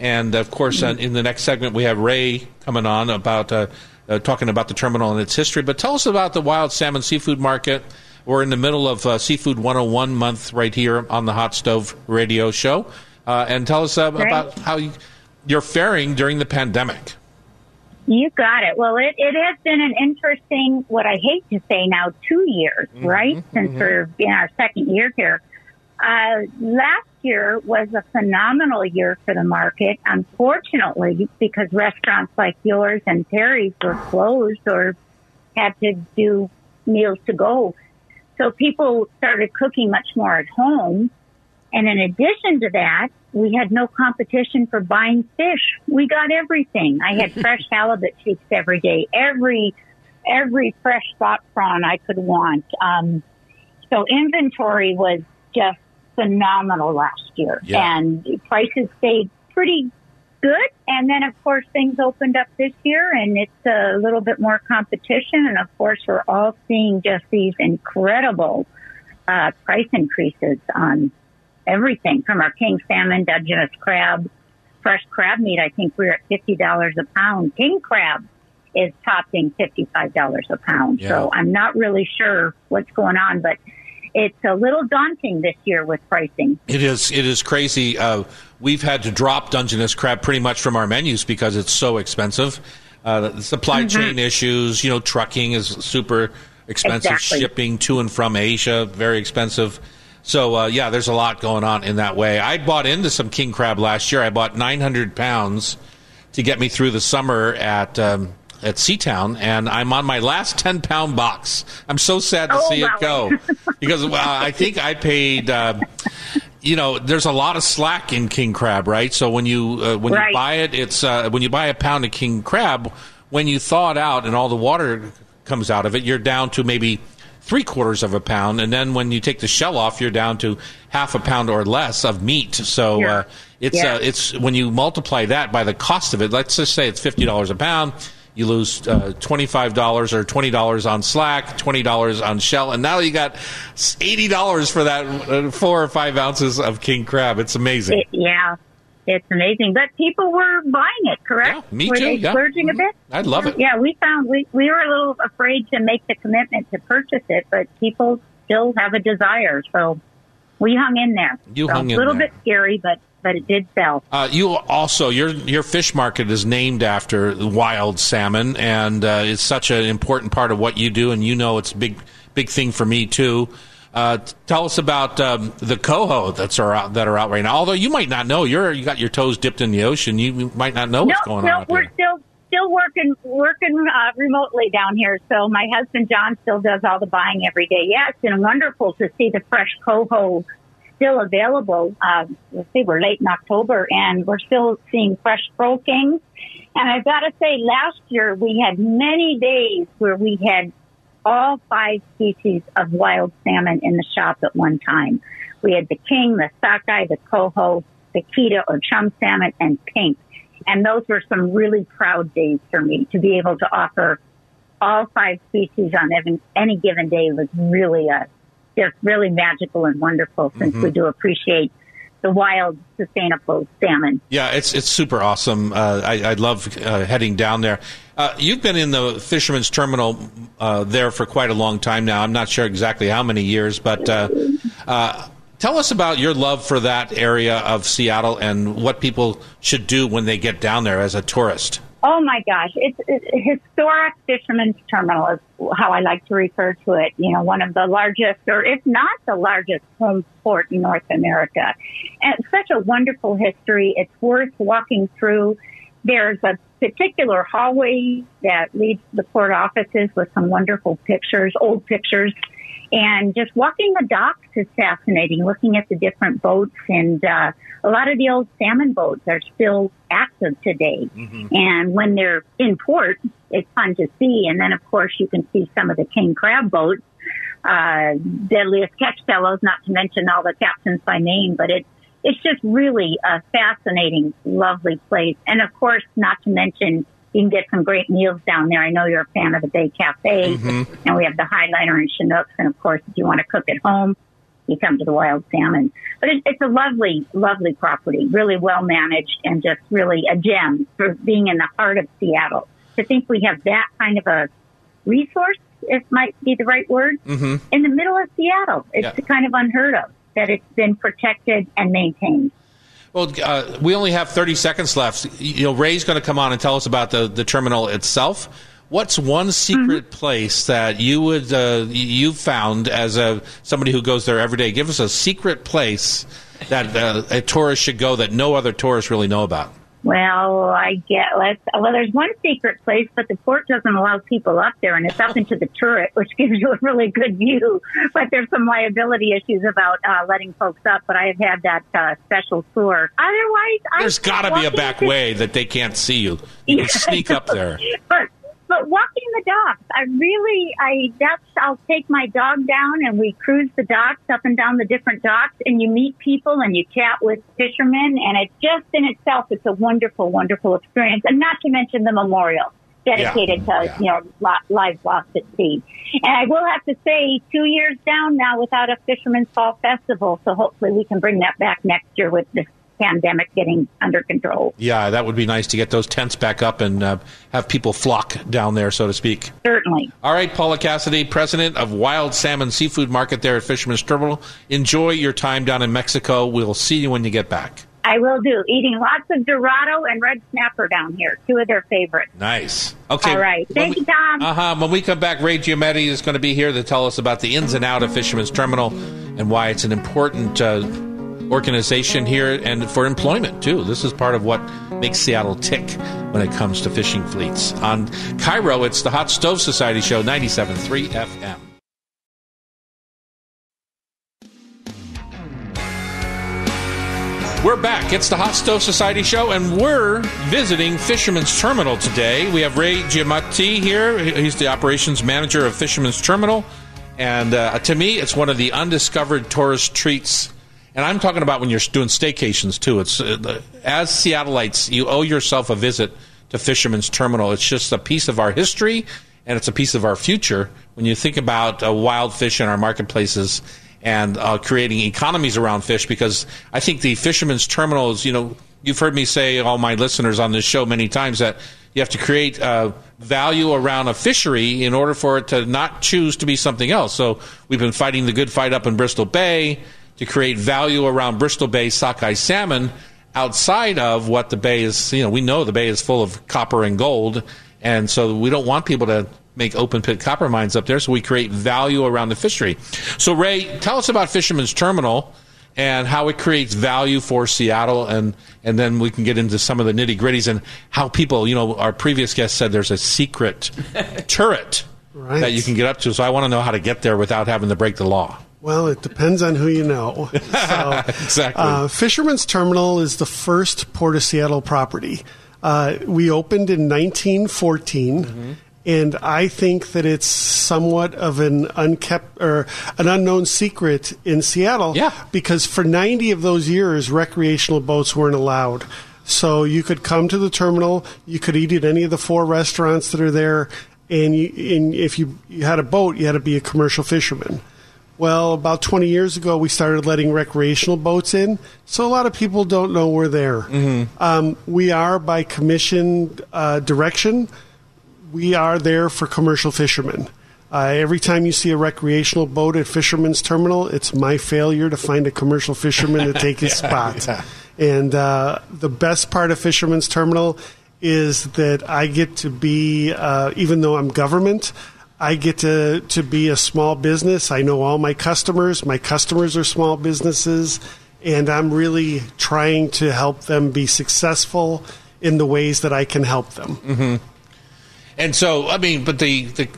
and of course, uh, in the next segment we have Ray coming on about uh, uh, talking about the terminal and its history. But tell us about the Wild Salmon Seafood Market. We're in the middle of uh, Seafood 101 month right here on the Hot Stove Radio Show, uh, and tell us uh, about how you, you're faring during the pandemic. You got it. Well, it, it has been an interesting, what I hate to say now, two years, right? Since we're in our second year here. Uh, last year was a phenomenal year for the market. Unfortunately, because restaurants like yours and Thierry's were closed or had to do meals to go. So people started cooking much more at home. And in addition to that, we had no competition for buying fish. We got everything. I had fresh halibut cheeks every day, every every fresh spot prawn I could want. Um, so inventory was just phenomenal last year, Yeah. and prices stayed pretty good. And then, of course, things opened up this year, and it's a little bit more competition. And of course, we're all seeing just these incredible uh, price increases on everything from our king salmon, Dungeness crab, fresh crab meat, I think we're at $50 a pound. King crab is topping $55 a pound. Yeah. So I'm not really sure what's going on, but it's a little daunting this year with pricing. It is. It is crazy. Uh, we've had to drop Dungeness crab pretty much from our menus because it's so expensive. Uh, the supply chain issues, you know, trucking is super expensive. Exactly. Shipping to and from Asia, very expensive. So uh, yeah, there's a lot going on in that way. I bought into some king crab last year. I bought 900 pounds to get me through the summer at um, at Seatown, and I'm on my last 10 pound box. I'm so sad to Oh, see it go because well, I think I paid. Uh, you know, there's a lot of slack in king crab, right? So when you uh, when Right. you buy it, it's uh, when you buy a pound of king crab, when you thaw it out and all the water comes out of it, you're down to maybe three quarters of a pound, and then when you take the shell off, you're down to half a pound or less of meat. So Yeah. uh, it's Yeah. uh, it's when you multiply that by the cost of it. Let's just say it's fifty dollars a pound. You lose uh, twenty five dollars or twenty dollars on slack, twenty dollars on shell, and now you got eighty dollars for that uh, four or five ounces of king crab. It's amazing. It, yeah, it's amazing. But people were buying it, correct? Yeah, me were too, they yeah. splurging a bit? I love it. Yeah, we found we, we were a little afraid to make the commitment to purchase it, but people still have a desire. So we hung in there. You So hung in A little there. bit scary, but but it did sell. Uh, you also your your fish market is named after wild salmon, and uh, it's such an important part of what you do. And you know, it's a big big thing for me too. Uh, tell us about um, the coho that's are out, that are out right now. Although you might not know, you're you got your toes dipped in the ocean. You might not know what's no, going no, on. out we're there. still still working working uh, remotely down here. So my husband John still does all the buying every day. Yeah, it's been wonderful to see the fresh coho still available. Uh, let's see, we're late in October and we're still seeing fresh pearl kings. And I've got to say, last year we had many days where we had all five species of wild salmon in the shop at one time. We had the king, the sockeye, the coho, the keta or chum salmon, and pink. And those were some really proud days for me to be able to offer all five species on every, any given day was really a, just really magical and wonderful since we mm-hmm. do appreciate the wild, sustainable salmon. Yeah, it's it's super awesome. Uh, I, I love uh, heading down there. Uh, you've been in the fisherman's terminal uh, there for quite a long time now. I'm not sure exactly how many years, but uh, uh, tell us about your love for that area of Seattle and what people should do when they get down there as a tourist. Oh my gosh, it's, it's historic fisherman's terminal is how I like to refer to it. You know, one of the largest, or if not the largest home port in North America. And such a wonderful history. It's worth walking through. There's a particular hallway that leads to the port offices with some wonderful pictures, old pictures. And just walking the docks is fascinating, looking at the different boats and, uh, a lot of the old salmon boats are still active today. And when they're in port, it's fun to see. And then, of course, you can see some of the king crab boats, uh, deadliest catch fellows, not to mention all the captains by name, but it's, it's just really a fascinating, lovely place. And of course, not to mention you can get some great meals down there. I know you're a fan of the Bay Cafe mm-hmm. and we have the Highliner and Chinooks. And of course, if you want to cook at home, you come to the wild salmon. But it, it's a lovely, lovely property, really well managed and just really a gem for being in the heart of Seattle. To think we have that kind of a resource, if might be the right word, mm-hmm. in the middle of Seattle. It's Yeah. kind of unheard of that it's been protected and maintained. Well, uh, we only have 30 seconds left. You know, Ray's going to come on and tell us about the, the terminal itself. What's one secret place that you would uh, you found as a somebody who goes there every day? Give us a secret place that uh, a tourist should go that no other tourists really know about. Well, I get let's well there's one secret place, but the port doesn't allow people up there and it's up into the turret, which gives you a really good view. But there's some liability issues about uh letting folks up, but I have had that uh special tour. Otherwise I There's got to be a back way that they can't see you. You can sneak up there. But but walking the docks, I really I that's I'll take my dog down and we cruise the docks up and down the different docks and you meet people and you chat with fishermen and it just in itself it's a wonderful wonderful experience and not to mention the memorial dedicated Yeah. to Yeah. you know li- lives lost at sea. And I will have to say, two years down now without a Fisherman's Fall Festival, so hopefully we can bring that back next year with this pandemic getting under control. Yeah, that would be nice to get those tents back up and uh, have people flock down there, so to speak. Certainly. All right, Paula Cassidy, president of Wild Salmon Seafood Market there at Fisherman's Terminal. Enjoy your time down in Mexico. We'll see you when you get back. I will do. Eating lots of Dorado and red snapper down here, two of their favorites. Nice. Okay. All right. Thank you, Tom. Uh huh. When we come back, Ray Giametti is going to be here to tell us about the ins and out of Fisherman's Terminal and why it's an important uh, organization here and for employment, too. This is part of what makes Seattle tick when it comes to fishing fleets. On KIRO, it's the Hot Stove Society Show, 97.3 FM. We're back. It's the Hot Stove Society Show, and we're visiting Fisherman's Terminal today. We have Ray Giamatti here. He's the operations manager of Fisherman's Terminal. And uh, to me, it's one of the undiscovered tourist treats. And I'm talking about when you're doing staycations, too. It's uh, As Seattleites, you owe yourself a visit to Fisherman's Terminal. It's just a piece of our history, and it's a piece of our future. When you think about uh, wild fish in our marketplaces and uh, creating economies around fish because I think the fishermen's is, you know, you've heard me say, all my listeners on this show many times, that you have to create uh, value around a fishery in order for it to not choose to be something else. So we've been fighting the good fight up in Bristol Bay to create value around Bristol Bay sockeye salmon outside of what the bay is. You know, we know the bay is full of copper and gold. And so we don't want people to make open pit copper mines up there, so we create value around the fishery. So, Ray, tell us about Fisherman's Terminal and how it creates value for Seattle, and and then we can get into some of the nitty gritties and how people, you know, our previous guest said there's a secret turret Right. that you can get up to. So I want to know how to get there without having to break the law. Well, it depends on who you know. So, Exactly. uh, Fisherman's Terminal is the first Port of Seattle property. Uh, we opened in 1914, Mm-hmm. and I think that it's somewhat of an unkept or an unknown secret in Seattle. Yeah. Because for 90 of those years, recreational boats weren't allowed. So you could come to the terminal, you could eat at any of the four restaurants that are there, and, you, and if you, you had a boat, you had to be a commercial fisherman. Well, about 20 years ago, we started letting recreational boats in, so a lot of people don't know we're there. Um, we are, by commission uh, direction, we are there for commercial fishermen. Uh, every time you see a recreational boat at Fisherman's Terminal, it's my failure to find a commercial fisherman to take his spot. And uh, the best part of Fisherman's Terminal is that I get to be, uh, even though I'm government, I get to, to be a small business. I know all my customers. My customers are small businesses, and I'm really trying to help them be successful in the ways that I can help them. And so, I mean, but the the,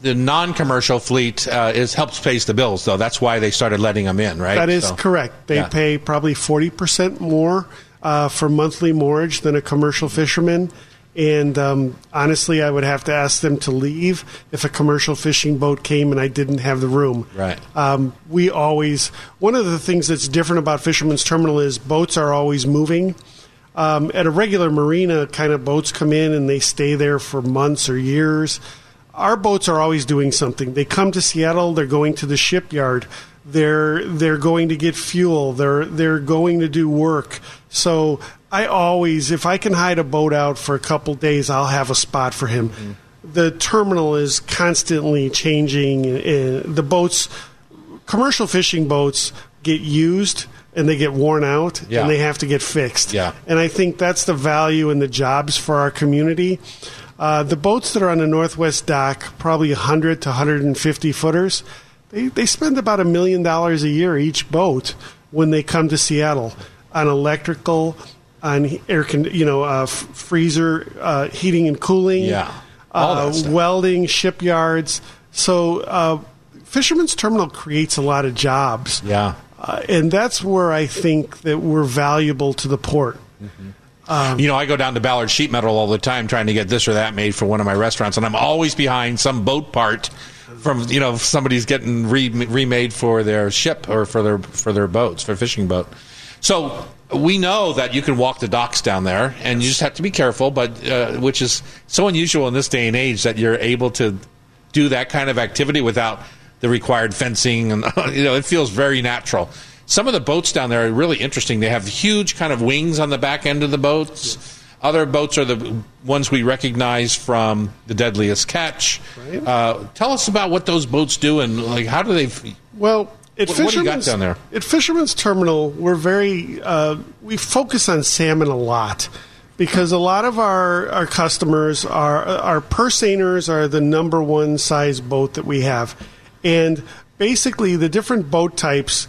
the non-commercial fleet uh, is helps pays the bills, though. That's why they started letting them in, right? That is So- correct. They yeah. pay probably 40% more uh, for monthly mortgage than a commercial fisherman. And um, honestly, I would have to ask them to leave if a commercial fishing boat came and I didn't have the room. Right. Um, we always, one of the things that's different about Fisherman's Terminal is boats are always moving. Um, at a regular marina, kind of boats come in and they stay there for months or years. Our boats are always doing something. They come to Seattle, they're going to the shipyard, they're they're going to get fuel, they're they're going to do work. So I always, if I can hide a boat out for a couple days, I'll have a spot for him. The terminal is constantly changing. Uh, the boats, commercial fishing boats, get used and they get worn out Yeah. and they have to get fixed. Yeah. And I think that's the value and the jobs for our community. Uh, the boats that are on the Northwest Dock, probably 100 to 150 footers, they, they spend about a million dollars a year each boat when they come to Seattle on electrical, on air, con- you know, uh, f- freezer, uh, heating and cooling, Yeah. Uh, welding, shipyards. So uh, Fisherman's Terminal creates a lot of jobs. Yeah. Uh, and that's where I think that we're valuable to the port. You know, I go down to Ballard Sheet Metal all the time trying to get this or that made for one of my restaurants, and I'm always behind some boat part from you know somebody's getting re- remade for their ship or for their for their boats for fishing boat. So we know that you can walk the docks down there, and you just have to be careful. But uh, which is so unusual in this day and age that you're able to do that kind of activity without the required fencing, and you know it feels very natural. Some of the boats down there are really interesting. They have huge kind of wings on the back end of the boats. Other boats are the ones we recognize from the Deadliest Catch. Right. Uh, tell us about what those boats do and like how do they? f- Well, at What- what do you got Fisherman's down there? At Fisherman's Terminal, we're very uh, we focus on salmon a lot because a lot of our, our customers are our purse seiners are the number one size boat that we have, and basically the different boat types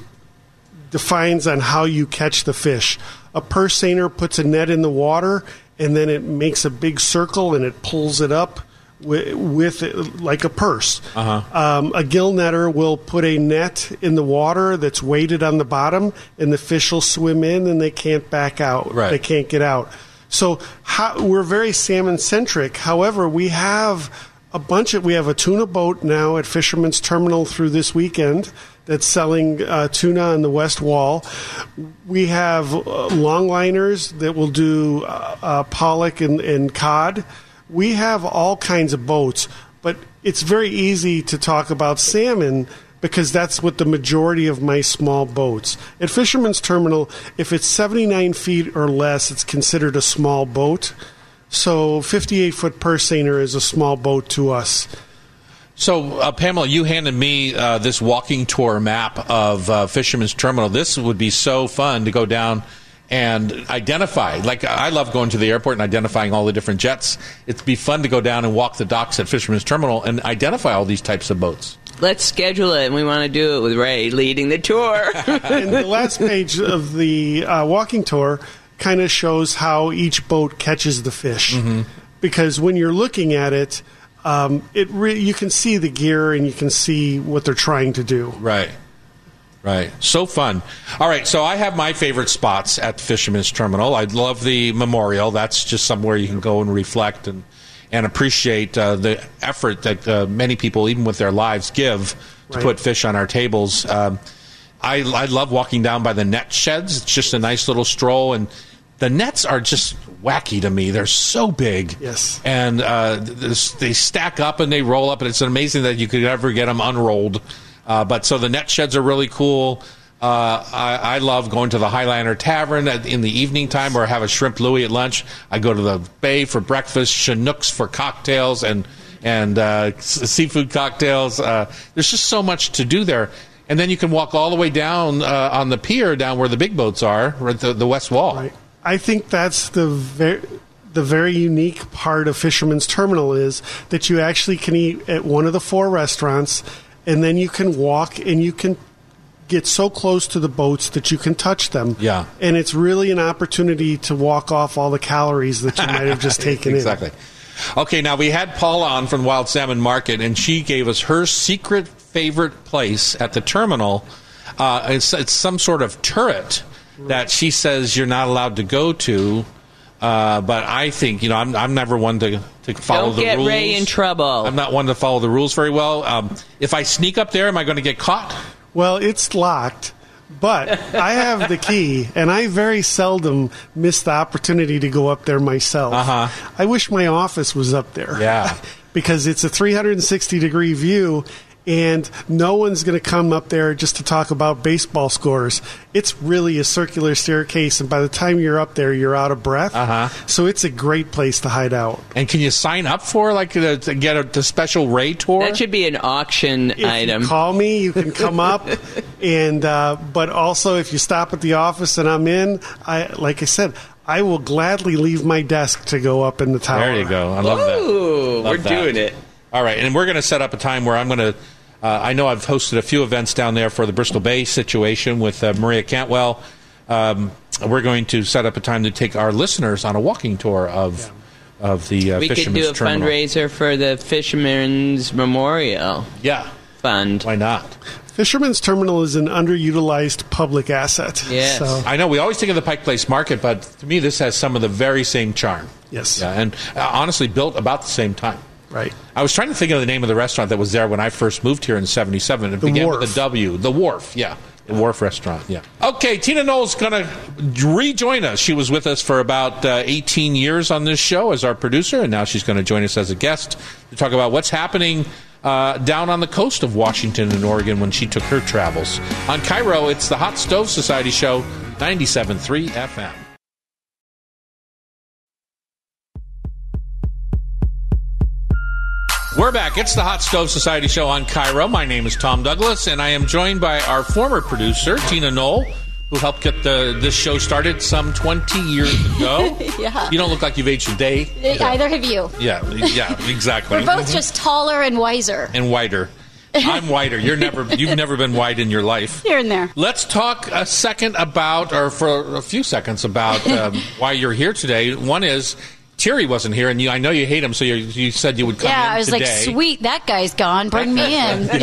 defines on how you catch the fish. A purse seiner puts a net in the water and then it makes a big circle and it pulls it up with, with it, like a purse. Uh-huh. Um, a gill netter will put a net in the water that's weighted on the bottom and the fish will swim in and they can't back out. Right. They can't get out. So how, we're very salmon centric. However, we have a bunch of we have a tuna boat now at Fisherman's Terminal through this weekend that's selling uh, tuna on the west wall. We have uh, longliners that will do uh, uh, pollock and, and cod. We have all kinds of boats, but it's very easy to talk about salmon because that's what the majority of my small boats. At Fisherman's Terminal, if it's 79 feet or less, it's considered a small boat. So 58 foot purse seiner is a small boat to us. So, uh, Pamela, you handed me uh, this walking tour map of uh, Fisherman's Terminal. This would be so fun to go down and identify. Like, I love going to the airport and identifying all the different jets. It'd be fun to go down and walk the docks at Fisherman's Terminal and identify all these types of boats. Let's schedule it, and we want to do it with Ray leading the tour. and the last page of the uh, walking tour kind of shows how each boat catches the fish. Because when you're looking at it, um, it re- you can see the gear and you can see what they're trying to do. Right. Right. So fun. All right. So I have my favorite spots at the Fisherman's Terminal. I love the memorial. That's just somewhere you can go and reflect and, and appreciate uh, the effort that uh, many people, even with their lives, give to Right. put fish on our tables. Um, I, I love walking down by the net sheds. It's just a nice little stroll. And the nets are just wacky to me. They're so big. Yes. And uh, they stack up and they roll up, and it's amazing that you could ever get them unrolled. Uh, but so the net sheds are really cool. Uh, I, I love going to the Highliner Tavern at, in the evening time or have a shrimp Louis at lunch. I go to the Bay for breakfast, Chinooks for cocktails and and uh, s- seafood cocktails. Uh, there's just so much to do there. And then you can walk all the way down uh, on the pier, down where the big boats are, at the, the west wall. Right. I think that's the very the very unique part of Fisherman's Terminal is that you actually can eat at one of the four restaurants, and then you can walk and you can get so close to the boats that you can touch them. Yeah. and it's really an opportunity to walk off all the calories that you might have just taken in. exactly. Okay, now we had Paula on from Wild Salmon Market, and she gave us her secret favorite place at the terminal. Uh, it's, it's some sort of turret that she says you're not allowed to go to. Uh, but I think you know I'm, I'm never one to, to follow Don't the get rules. Ray in trouble. I'm not one to follow the rules very well. Um, if I sneak up there, am I going to get caught? Well, it's locked. But I have the key, and I very seldom miss the opportunity to go up there myself. Uh-huh. I wish my office was up there. Yeah. because it's a 360 degree view, and no one's going to come up there just to talk about baseball scores. It's really a circular staircase, and by the time you're up there, you're out of breath. Uh-huh. So it's a great place to hide out. And can you sign up for like uh, to get a the special Ray tour? that should be an auction If item. you call me, you can come up, and uh, but also if you stop at the office and I'm in, I like I said, I will gladly leave my desk to go up in the tower. There you go. I love that. Love we're that. doing it. All right, and we're going to set up a time where I'm going to. Uh, I know I've hosted a few events down there for the Bristol Bay situation with uh, Maria Cantwell. Um, we're going to set up a time to take our listeners on a walking tour of of the uh, We could do a Terminal. fundraiser for the Fisherman's Memorial Yeah, Fund. why not? Fisherman's Terminal is an underutilized public asset. Yes. So, I know we always think of the Pike Place Market, but to me, this has some of the very same charm. yes. Yeah, and uh, honestly, built about the same time. Right. I was trying to think of the name of the restaurant that was there when I first moved here in '77. It The began Wharf. with a W. The Wharf. Yeah, the Wharf Restaurant. Yeah. Okay, Tina Knowles going to rejoin us. She was with us for about uh, 18 years on this show as our producer, and now she's going to join us as a guest to talk about what's happening uh, down on the coast of Washington and Oregon when she took her travels. On KIRO, it's the Hot Stove Society Show, 97.3 FM. We're back. It's the Hot Stove Society Show on KIRO. My name is Tom Douglas, and I am joined by our former producer, Tina Knoll, who helped get the this show started some 20 years ago. Yeah. You don't look like you've aged a day. Either have you. Yeah, yeah, exactly. We're both just taller and wiser. and whiter. I'm whiter. You're never you've never been white in your life. Here and there. Let's talk a second about, or for a few seconds about um, why you're here today. One is Thierry wasn't here, and you, I know you hate him, so you, you said you would come Yeah, I was today. like, sweet, that guy's gone. Bring me in.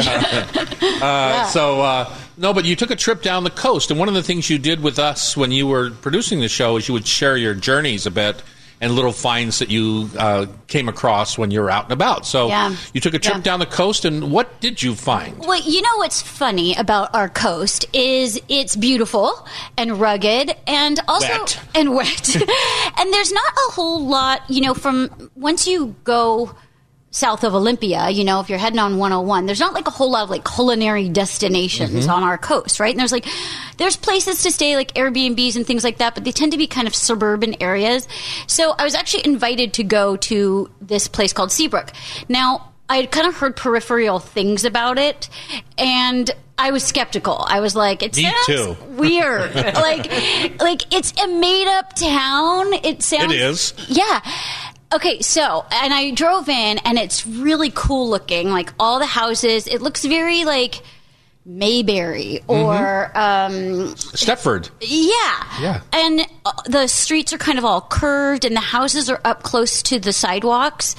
Uh, So uh, no, but you took a trip down the coast, and one of the things you did with us when you were producing the show is you would share your journeys a bit and little finds that you uh, came across when you were out and about. So Yeah. you took a trip Yeah. down the coast, and what did you find? Well, you know what's funny about our coast is it's beautiful and rugged and also Wet. and wet. and there's not a whole lot, you know, from once you go south of Olympia, you know, if you're heading on 101, there's not like a whole lot of like culinary destinations on our coast, right? And there's like there's places to stay like Airbnbs and things like that, but they tend to be kind of suburban areas. So I was actually invited to go to this place called Seabrook. Now, I had kind of heard peripheral things about it, and I was skeptical. I was like, "It sounds weird. like, like it's a made up town. It sounds. It is. Yeah. Okay, so and I drove in, and it's really cool looking. Like all the houses, it looks very like Mayberry or um, Stepford. yeah. Yeah. And uh, the streets are kind of all curved and the houses are up close to the sidewalks.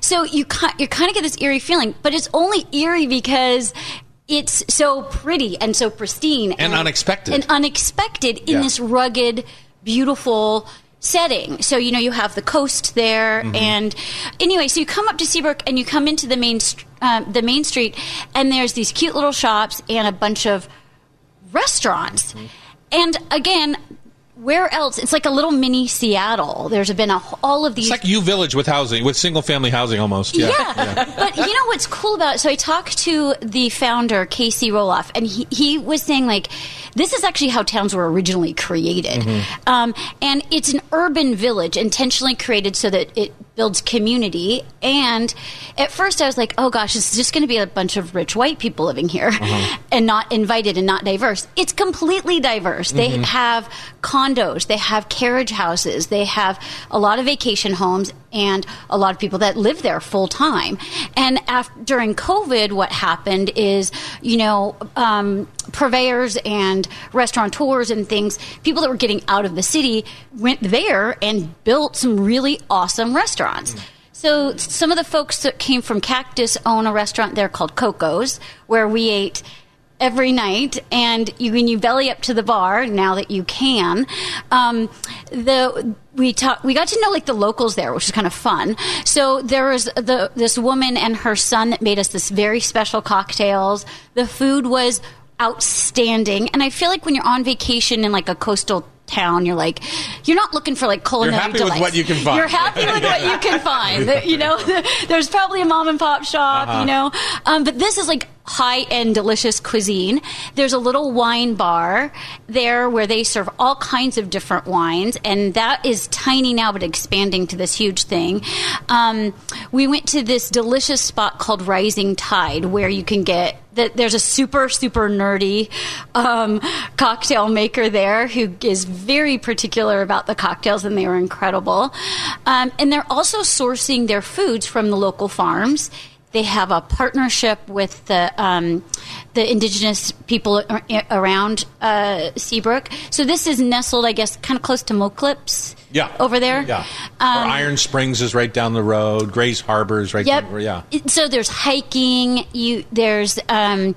So you you kind of get this eerie feeling, but it's only eerie because it's so pretty and so pristine And unexpected. And unexpected in Yeah. this rugged, beautiful setting. So you know you have the coast there, Mm-hmm. and anyway, so you come up to Seabrook and you come into the main uh, the main street, and there's these cute little shops and a bunch of restaurants. Mm-hmm. And again, where else? It's like a little mini Seattle. There's been a, all of these. It's like U Village with housing, with single family housing almost. Yeah. Yeah. but you know what's cool about it? So I talked to the founder, Casey Roloff, and he, he was saying, like, this is actually how towns were originally created. Mm-hmm. Um, and it's an urban village intentionally created so that it builds community. And at first I was like, oh gosh, it's just going to be a bunch of rich white people living here Uh-huh. and not invited and not diverse. It's completely diverse. They Mm-hmm. have condos, they have carriage houses, they have a lot of vacation homes and a lot of people that live there full time. And after, during COVID, what happened is, you know, um, purveyors and restaurateurs and things, people that were getting out of the city went there and built some really awesome restaurants. So some of the folks that came from Cactus own a restaurant there called Coco's, where we ate every night, and you, when you belly up to the bar, now that you can, um, the we talk, we got to know like the locals there, which was kind of fun. So there was the this woman and her son that made us this very special cocktails. The food was outstanding, and I feel like when you're on vacation in like a coastal town, you're like, you're not looking for like culinary. You're happy with what you can find. You're happy with what you can find. You know, there's probably a mom and pop shop. Uh-huh. You know, um, but this is like high end delicious cuisine. There's a little wine bar there where they serve all kinds of different wines, and that is tiny now, but expanding to this huge thing. Um, we went to this delicious spot called Rising Tide, where you can get that. There's a super super nerdy um, cocktail maker there who is very particular about the cocktails, and they are incredible. Um, and they're also sourcing their foods from the local farms. They have a partnership with the um, the indigenous people ar- around uh, Seabrook. So this is nestled, I guess, kind of close to Moclips. Yeah. over there. Yeah. Um, Iron Springs is right down the road. Grays Harbor is right Yep. down. Yeah. So there's hiking. You there's um,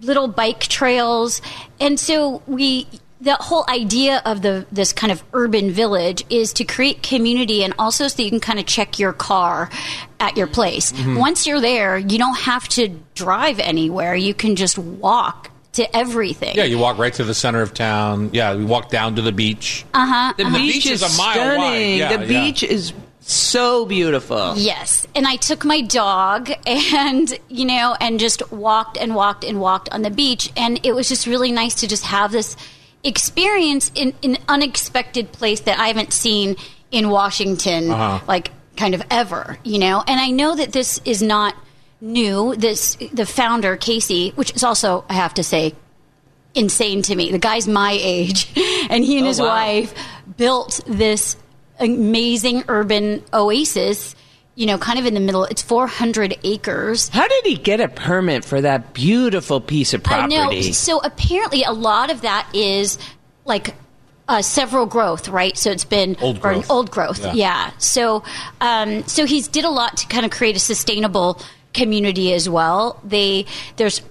little bike trails, and so we. The whole idea of the this kind of urban village is to create community and also so you can kind of check your car at your place. Mm-hmm. Once you're there, you don't have to drive anywhere. You can just walk to everything. Yeah, you walk right to the center of town. Yeah, we walk down to the beach. Uh-huh. And the beach is a mile stunning. wide. Yeah, the yeah. beach is So beautiful. Yes. And I took my dog and, you know, and just walked and walked and walked on the beach. And it was just really nice to just have this experience in an unexpected place that I haven't seen in Washington, Uh-huh. like kind of ever, you know? And I know that this is not new. This, the founder, Casey, which is also, I have to say, insane to me. The guy's my age, and he and Oh, his wow. wife built this amazing urban oasis. You know, kind of in the middle. It's 400 acres. How did he get a permit for that beautiful piece of property? I know. So apparently, a lot of that is like uh, several growth, right? So it's been Old or an growth. old growth, Yeah. yeah. So, um, so he's did a lot to kind of create a sustainable community as well. They there's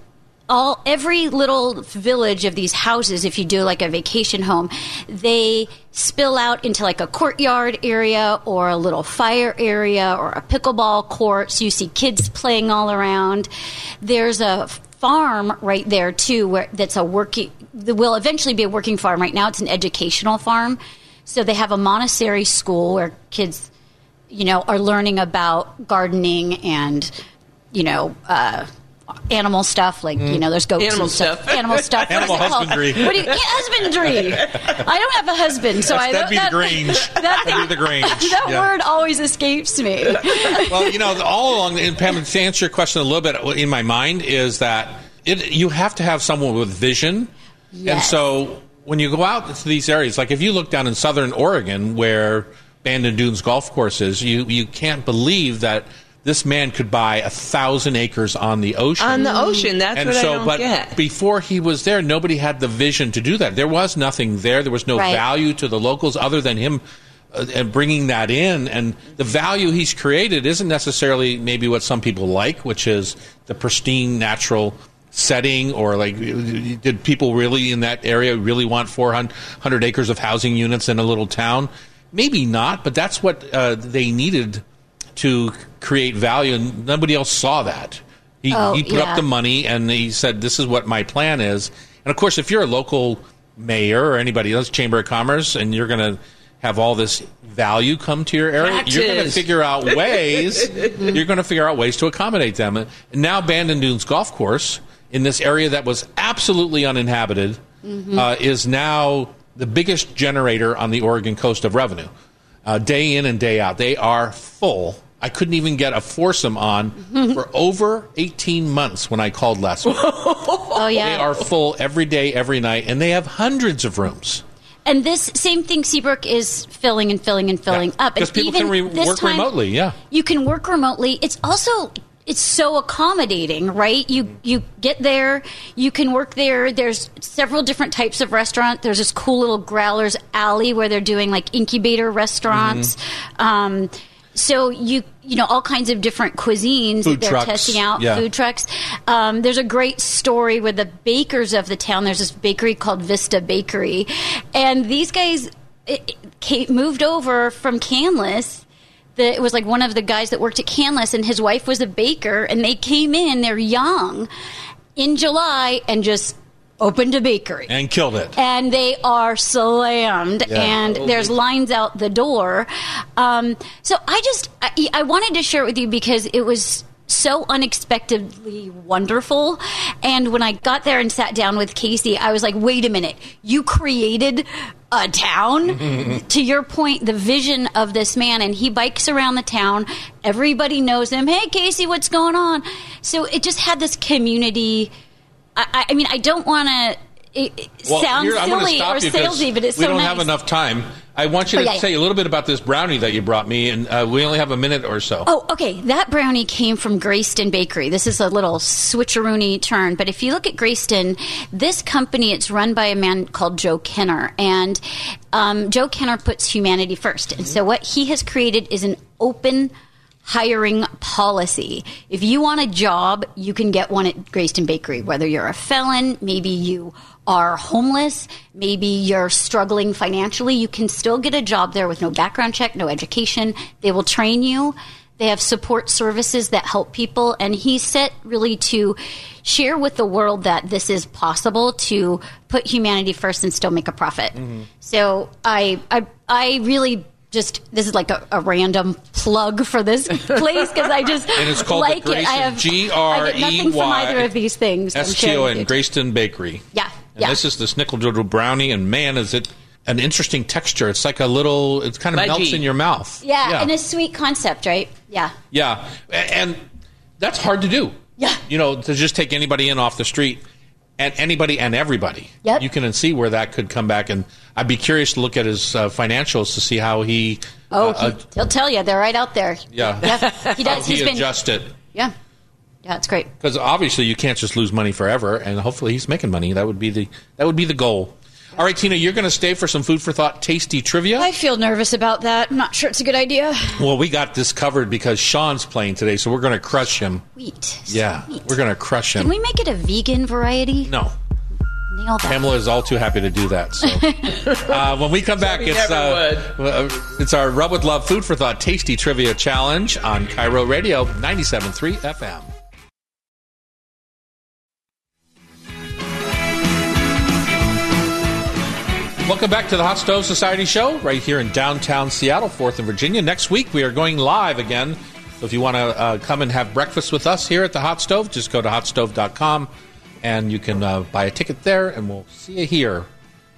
all every little village of these houses if you do like a vacation home they spill out into like a courtyard area or a little fire area or a pickleball court. So you see kids playing all around. There's a farm right there too where that's a working that will eventually be a working farm. Right now it's an educational farm. So they have a montessori school where kids you know, are learning about gardening and, you know, uh, animal stuff. Like, you know, mm. there's goats Animal and stuff. stuff. Animal stuff. What is Animal it husbandry. What do you, yeah, husbandry. I don't have a husband, so I That'd be the that, Grange. That, That'd be the Grange. that Yeah. word always escapes me. well, you know, all along, and Pam, to answer your question a little bit in my mind is that it, you have to have someone with vision. And so when you go out to these areas, like if you look down in southern Oregon where Bandon Dunes Golf Course is, you, you can't believe that this man could buy a thousand acres on the ocean. On the ocean, that's and what so, I don't but get. before he was there, nobody had the vision to do that. There was nothing there. There was no Right. value to the locals other than him uh, and bringing that in. And the value he's created isn't necessarily maybe what some people like, which is the pristine natural setting or like did people really in that area really want 400 acres of housing units in a little town maybe not but that's what uh, they needed to create value and nobody else saw that. He, Oh, he put yeah. up the money and he said this is what my plan is. And of course if you're a local mayor or anybody else chamber of commerce and you're going to have all this value come to your area you're going to figure out ways you're going to figure out ways to accommodate them. And now bandon dunes golf course in this area that was absolutely uninhabited uh, is now the biggest generator on the oregon coast of revenue uh, day in and day out they are full I couldn't even get a foursome on for over 18 months when I called last week. Oh, yeah. They yeah. are full every day, every night, and they have hundreds of rooms. And this same thing, Seabrook is filling and filling and filling Yeah. up. Because and people even can re- work remotely, yeah. you can work remotely. It's also it's so accommodating, right? You you get there, you can work there. There's several different types of restaurant. There's this cool little Growlers Alley where they're doing like incubator restaurants. Mm-hmm. Um, so you you know all kinds of different cuisines Food that they're trucks, testing out. yeah. Food trucks. Um, there's a great story with the bakers of the town. There's this bakery called Vista Bakery, and these guys it, it moved over from Canlis. The, it was like one of the guys that worked at Canlis, and his wife was a baker, and they came in. They're young in July and just opened a bakery And killed it. and they are slammed Yeah. and there's lines out the door um, so i just I, I wanted to share it with you because it was so unexpectedly wonderful and when i got there and sat down with casey i was like wait a minute you created a town? To your point the vision of this man and he bikes around the town. Everybody knows him. Hey casey what's going on? So it just had this community. I, I mean, I don't want to it, it sound here, I'm gonna silly or salesy, but it's we so don't nice. have enough time. I want you Oh, to yeah. say a little bit about this brownie that you brought me, and uh, we only have a minute or so. Oh, okay. That brownie came from Greyston Bakery. This is a little switcheroony turn, but if you look at Greyston, this company it's run by a man called Joe Kenner, and um, Joe Kenner puts humanity first. And so what he has created is an open hiring policy. If you want a job, you can get one at Greyston Bakery, whether you're a felon, maybe you are homeless, maybe you're struggling financially, you can still get a job there with no background check, no education. They will train you. They have support services that help people, and he's set really to share with the world that this is possible to put humanity first and still make a profit. Mm-hmm. So I, I, I really just this is like a, a random plug for this place because I just And it's called the like it. I Grayson, have G-R-E-Y I get nothing from either of these things. I'm sharing STO and you. Greyston Bakery. Yeah, And yeah. this is the snickerdoodle brownie, and man, is it an interesting texture. It's like a little, it kind of Fudgy. melts in your mouth. Yeah, and a sweet concept, right? Yeah. Yeah, and that's hard to do. Yeah. you know, to just take anybody in off the street, and anybody and everybody. Yep. you can see where that could come back, and I'd be curious to look at his uh, financials to see how he. Oh, uh, he, he'll tell you they're right out there. yeah, Yeah, he how does. he He's been. adjust it Yeah, yeah, it's great. because obviously you can't just lose money forever, and hopefully he's making money. That would be the that would be the goal. All right, Tina, you're going to stay for some food for thought, tasty trivia. I feel nervous about that. I'm not sure it's a good idea. Well, we got this covered because Sean's playing today, so we're going to crush him. Wheat. Yeah, Sweet. we're going to crush him. Can we make it a vegan variety? no, Nail that. Pamela is all too happy to do that. So uh, when we come back, it's uh, uh, it's our Rub with Love Food for Thought Tasty Trivia Challenge on KIRO Radio 97.3 FM. Welcome back to the Hot Stove Society Show, right here in downtown Seattle, 4th and Virginia. Next week, we are going live again. So if you want to uh, come and have breakfast with us here at the Hot Stove, just go to hotstove.com and you can uh, buy a ticket there, and we'll see you here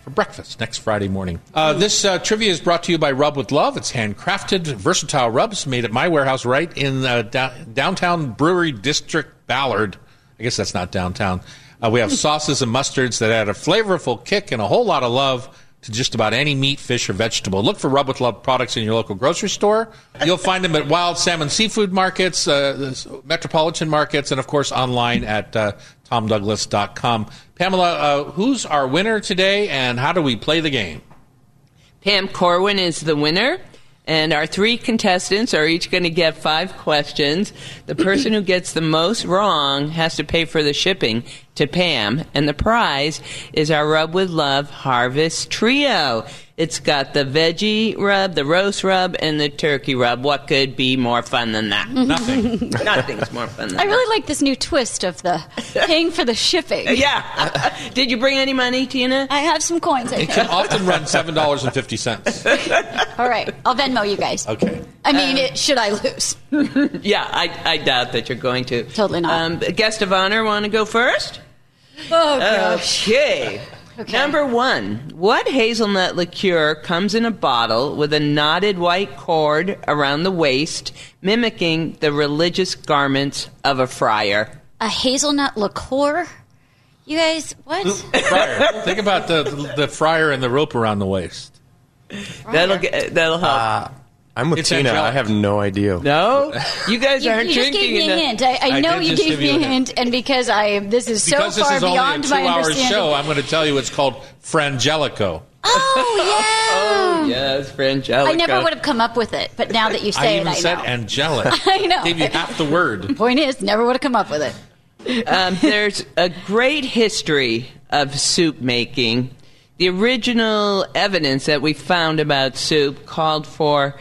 for breakfast next Friday morning. Uh, this uh, trivia is brought to you by Rub with Love. It's handcrafted, versatile rubs made at my warehouse right in uh, da- downtown Brewery District, Ballard. I guess that's not downtown. Uh, we have sauces and mustards that add a flavorful kick and a whole lot of love to just about any meat, fish, or vegetable. Look for Rub with Love products in your local grocery store. You'll find them at wild salmon seafood markets, uh, metropolitan markets, and of course online at uh, tomdouglas.com. Pamela, uh, who's our winner today, and how do we play the game? Pam Corwin is the winner. And our three contestants are each going to get five questions. The person who gets the most wrong has to pay for the shipping to Pam. And the prize is our Rub with Love Harvest Trio. It's got the veggie rub, the roast rub, and the turkey rub. What could be more fun than that? Nothing. Nothing's more fun than I that. I really like this new twist of the paying for the shipping. Yeah. Did you bring any money, Tina? I have some coins. I it think. can often run seven dollars and fifty cents. All right, I'll Venmo you guys. Okay. I mean, it, should I lose? Yeah, I, I doubt that you're going to. Totally not. Um, guest of honor want to go first? Oh gosh. Okay. Okay. Number one, what hazelnut liqueur comes in a bottle with a knotted white cord around the waist, mimicking the religious garments of a friar? A hazelnut liqueur. You guys, what? Friar. Think about the, the fryer and the rope around the waist. That'll get, that'll help. Uh, I'm with It's Tina. angelic. I have no idea. no, you guys You, aren't you just drinking gave me a enough. hint. I, I I know did you gave me a a hint. hint, and because I this is so Because this far is only a beyond my two-hour understanding. show, I'm going to tell you it's called Frangelico. Oh yeah. Oh yes, Frangelica. I never would have come up with it, but now that you say I say even it, I said know. angelic. I know. Gave you half the word. Point is, never would have come up with it. Um, there's a great history of soup making. The original evidence that we found about soup called for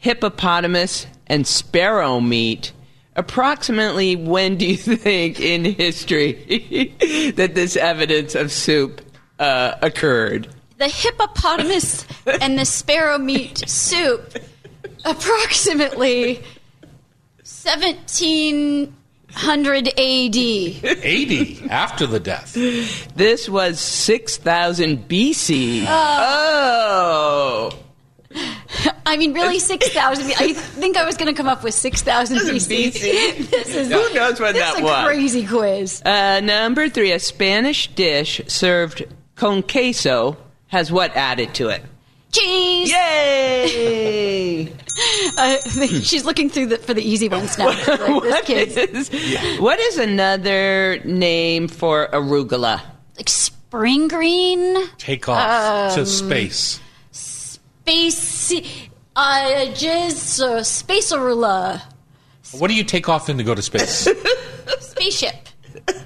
hippopotamus and sparrow meat. Approximately when do you think in history that this evidence of soup uh, occurred? The hippopotamus and the sparrow meat soup, approximately seventeen hundred A.D. 80 after the death. This was 6000 BC. Oh. I mean, really, six thousand. I think I was going to come up with six thousand BC. BC. this is Who knows when this that is a was? crazy quiz. Uh, number three, a Spanish dish served con queso has what added to it? Cheese. Yay! I think she's looking through the, for the easy ones now. Like, this what, kid's is, what is another name for arugula? like spring green, Take off Um, to space. Space, uh, jizz, uh, space arula, What do you take off in to go to space? spaceship,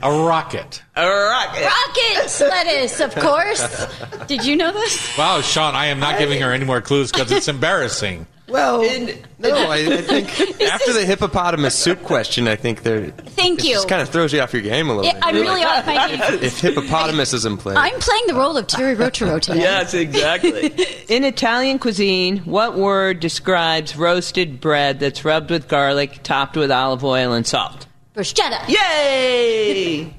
A rocket. A rocket. rocket lettuce, of course. Did you know this? Wow, Sean, I am not giving her any more clues because it's embarrassing. Well, In- no, I, I think after the hippopotamus soup question, I think they're. Thank it you. Just kind of throws you off your game a little Yeah, bit. I'm really like, off my game. If hippopotamus is in play, I'm playing the role of Thierry Rautureau today. Yes, exactly. In Italian cuisine, what word describes roasted bread that's rubbed with garlic, topped with olive oil and salt? Bruschetta. Yay!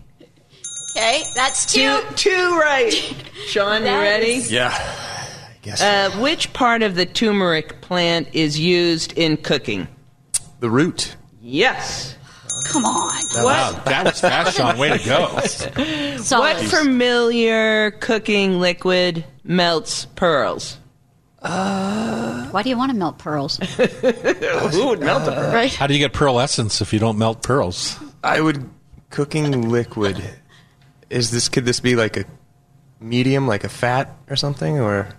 Okay, that's two. two, two right. Sean, you ready? is- yeah. I guess Uh, which part of the turmeric plant is used in cooking? the root. Yes. Come on. Wow, that was fast, Sean. Way to go. Solid. What familiar cooking liquid melts pearls? Why do you want to melt pearls? Who would melt a pearl? Right? How do you get pearl essence if you don't melt pearls? I would cooking liquid. Is this could this be like a medium, like a fat or something, or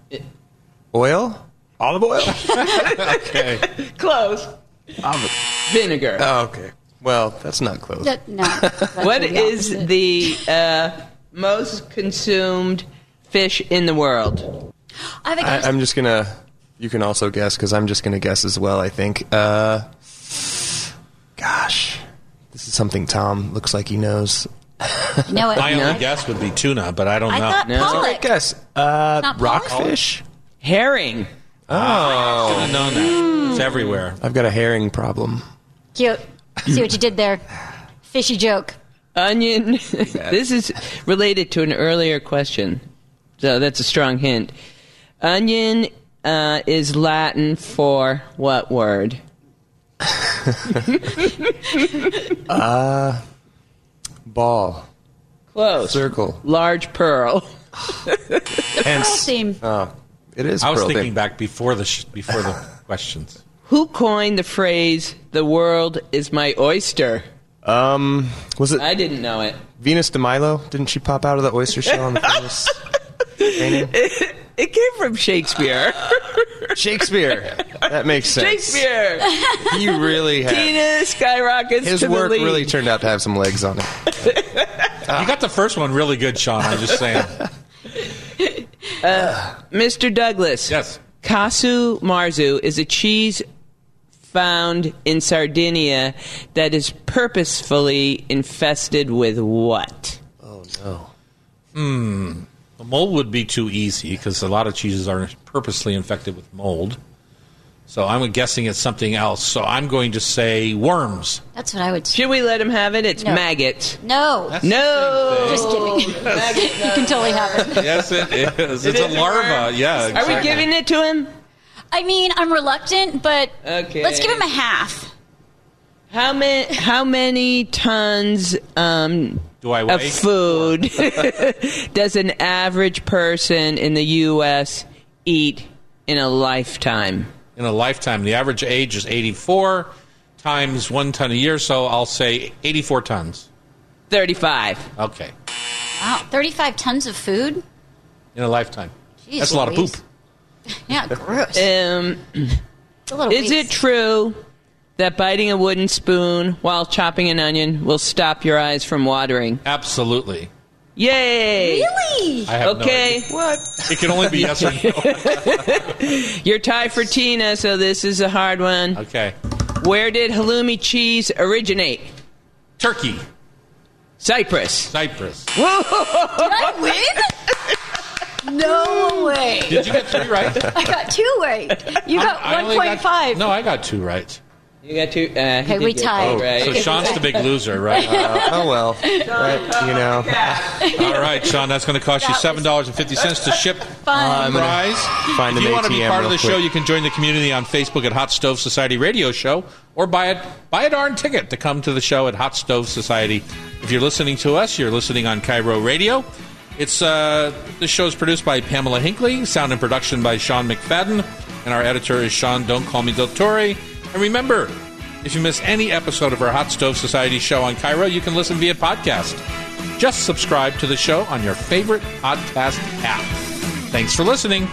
oil? Olive oil. Okay. Close. Vinegar. oh, okay. Well, that's not close. That- no. that's what the is opposite. the uh, most consumed fish in the world? I have a I, guess. I'm just gonna. You can also guess because I'm just gonna guess as well. I think. Uh, gosh, this is something Tom looks like he knows. you know it. My No. only guess would be tuna, but I don't I know. thought No. pollock. Guess. Uh, Not rockfish. Herring. I should have known that. It's everywhere. I've got a herring problem. Cute. See what you did there. Fishy joke. Onion. this is related to an earlier question, so that's a strong hint. Onion uh, is Latin for what word? Ball. Close. Circle. Large pearl. Hence. Seem. Oh, it is. I was thinking thing. back before the sh- before the questions. Who coined the phrase "the world is my oyster"? Um, was it I didn't know it. Venus de Milo? Didn't she pop out of the oyster shell in the famous painting? It came from Shakespeare. Shakespeare. That makes sense. Shakespeare. He really had. Tina skyrockets His to work the really turned out to have some legs on it. You got the first one really good, Sean. I'm just saying. Uh, Mr. Douglas. Yes. Casu marzu is a cheese found in Sardinia that is purposefully infested with what? Oh no. The mold would be too easy because a lot of cheeses are purposely infected with mold. So I'm guessing it's something else. So I'm going to say worms. That's what I would say. Should we let him have it? It's No. maggots. No. No. Just kidding. you can totally have it. Yes, it is. It It's a is a larva. worm. Yeah. Are we exactly. giving it to him? I mean, I'm reluctant, but Okay. let's give him a half. How many? How many tons um, Do I of weigh? food does an average person in the U.S. eat in a lifetime? In a lifetime? The average age is 84 times one ton a year. So I'll say 84 tons. Thirty-five. Okay. Wow, 35 tons of food? In a lifetime. Jeez That's a lot of poop. Yeah, gross. Um, It's a little is it true that biting a wooden spoon while chopping an onion will stop your eyes from watering? Absolutely. Yay! Really? I have Okay. No idea. It can only be yes or no. You're tied for Tina, so this is a hard one. Okay. Where did halloumi cheese originate? Turkey. Cyprus. Cyprus. Did I win? No way. Did you get three right? I got two right. You got I only got- 1.5. No, I got two right. You got two. Uh, Okay, we tied. Right. So Sean's the big loser, right? Oh well. Right, you know. All right, Sean, that's going to cost you seven dollars and fifty cents to ship Fun. the prize. find if an you want to be ATM part of real the show, you can join the community on Facebook at Hot Stove Society Radio Show, or buy a buy a darn ticket to come to the show at Hot Stove Society. If you're listening to us, you're listening on KIRO Radio. It's uh, this show is produced by Pamela Hinkley, sound and production by Sean McFadden, and our editor is Sean. Don't call me Dottore. And remember, if you miss any episode of our Hot Stove Society show on KIRO, you can listen via podcast. Just subscribe to the show on your favorite podcast app. Thanks for listening.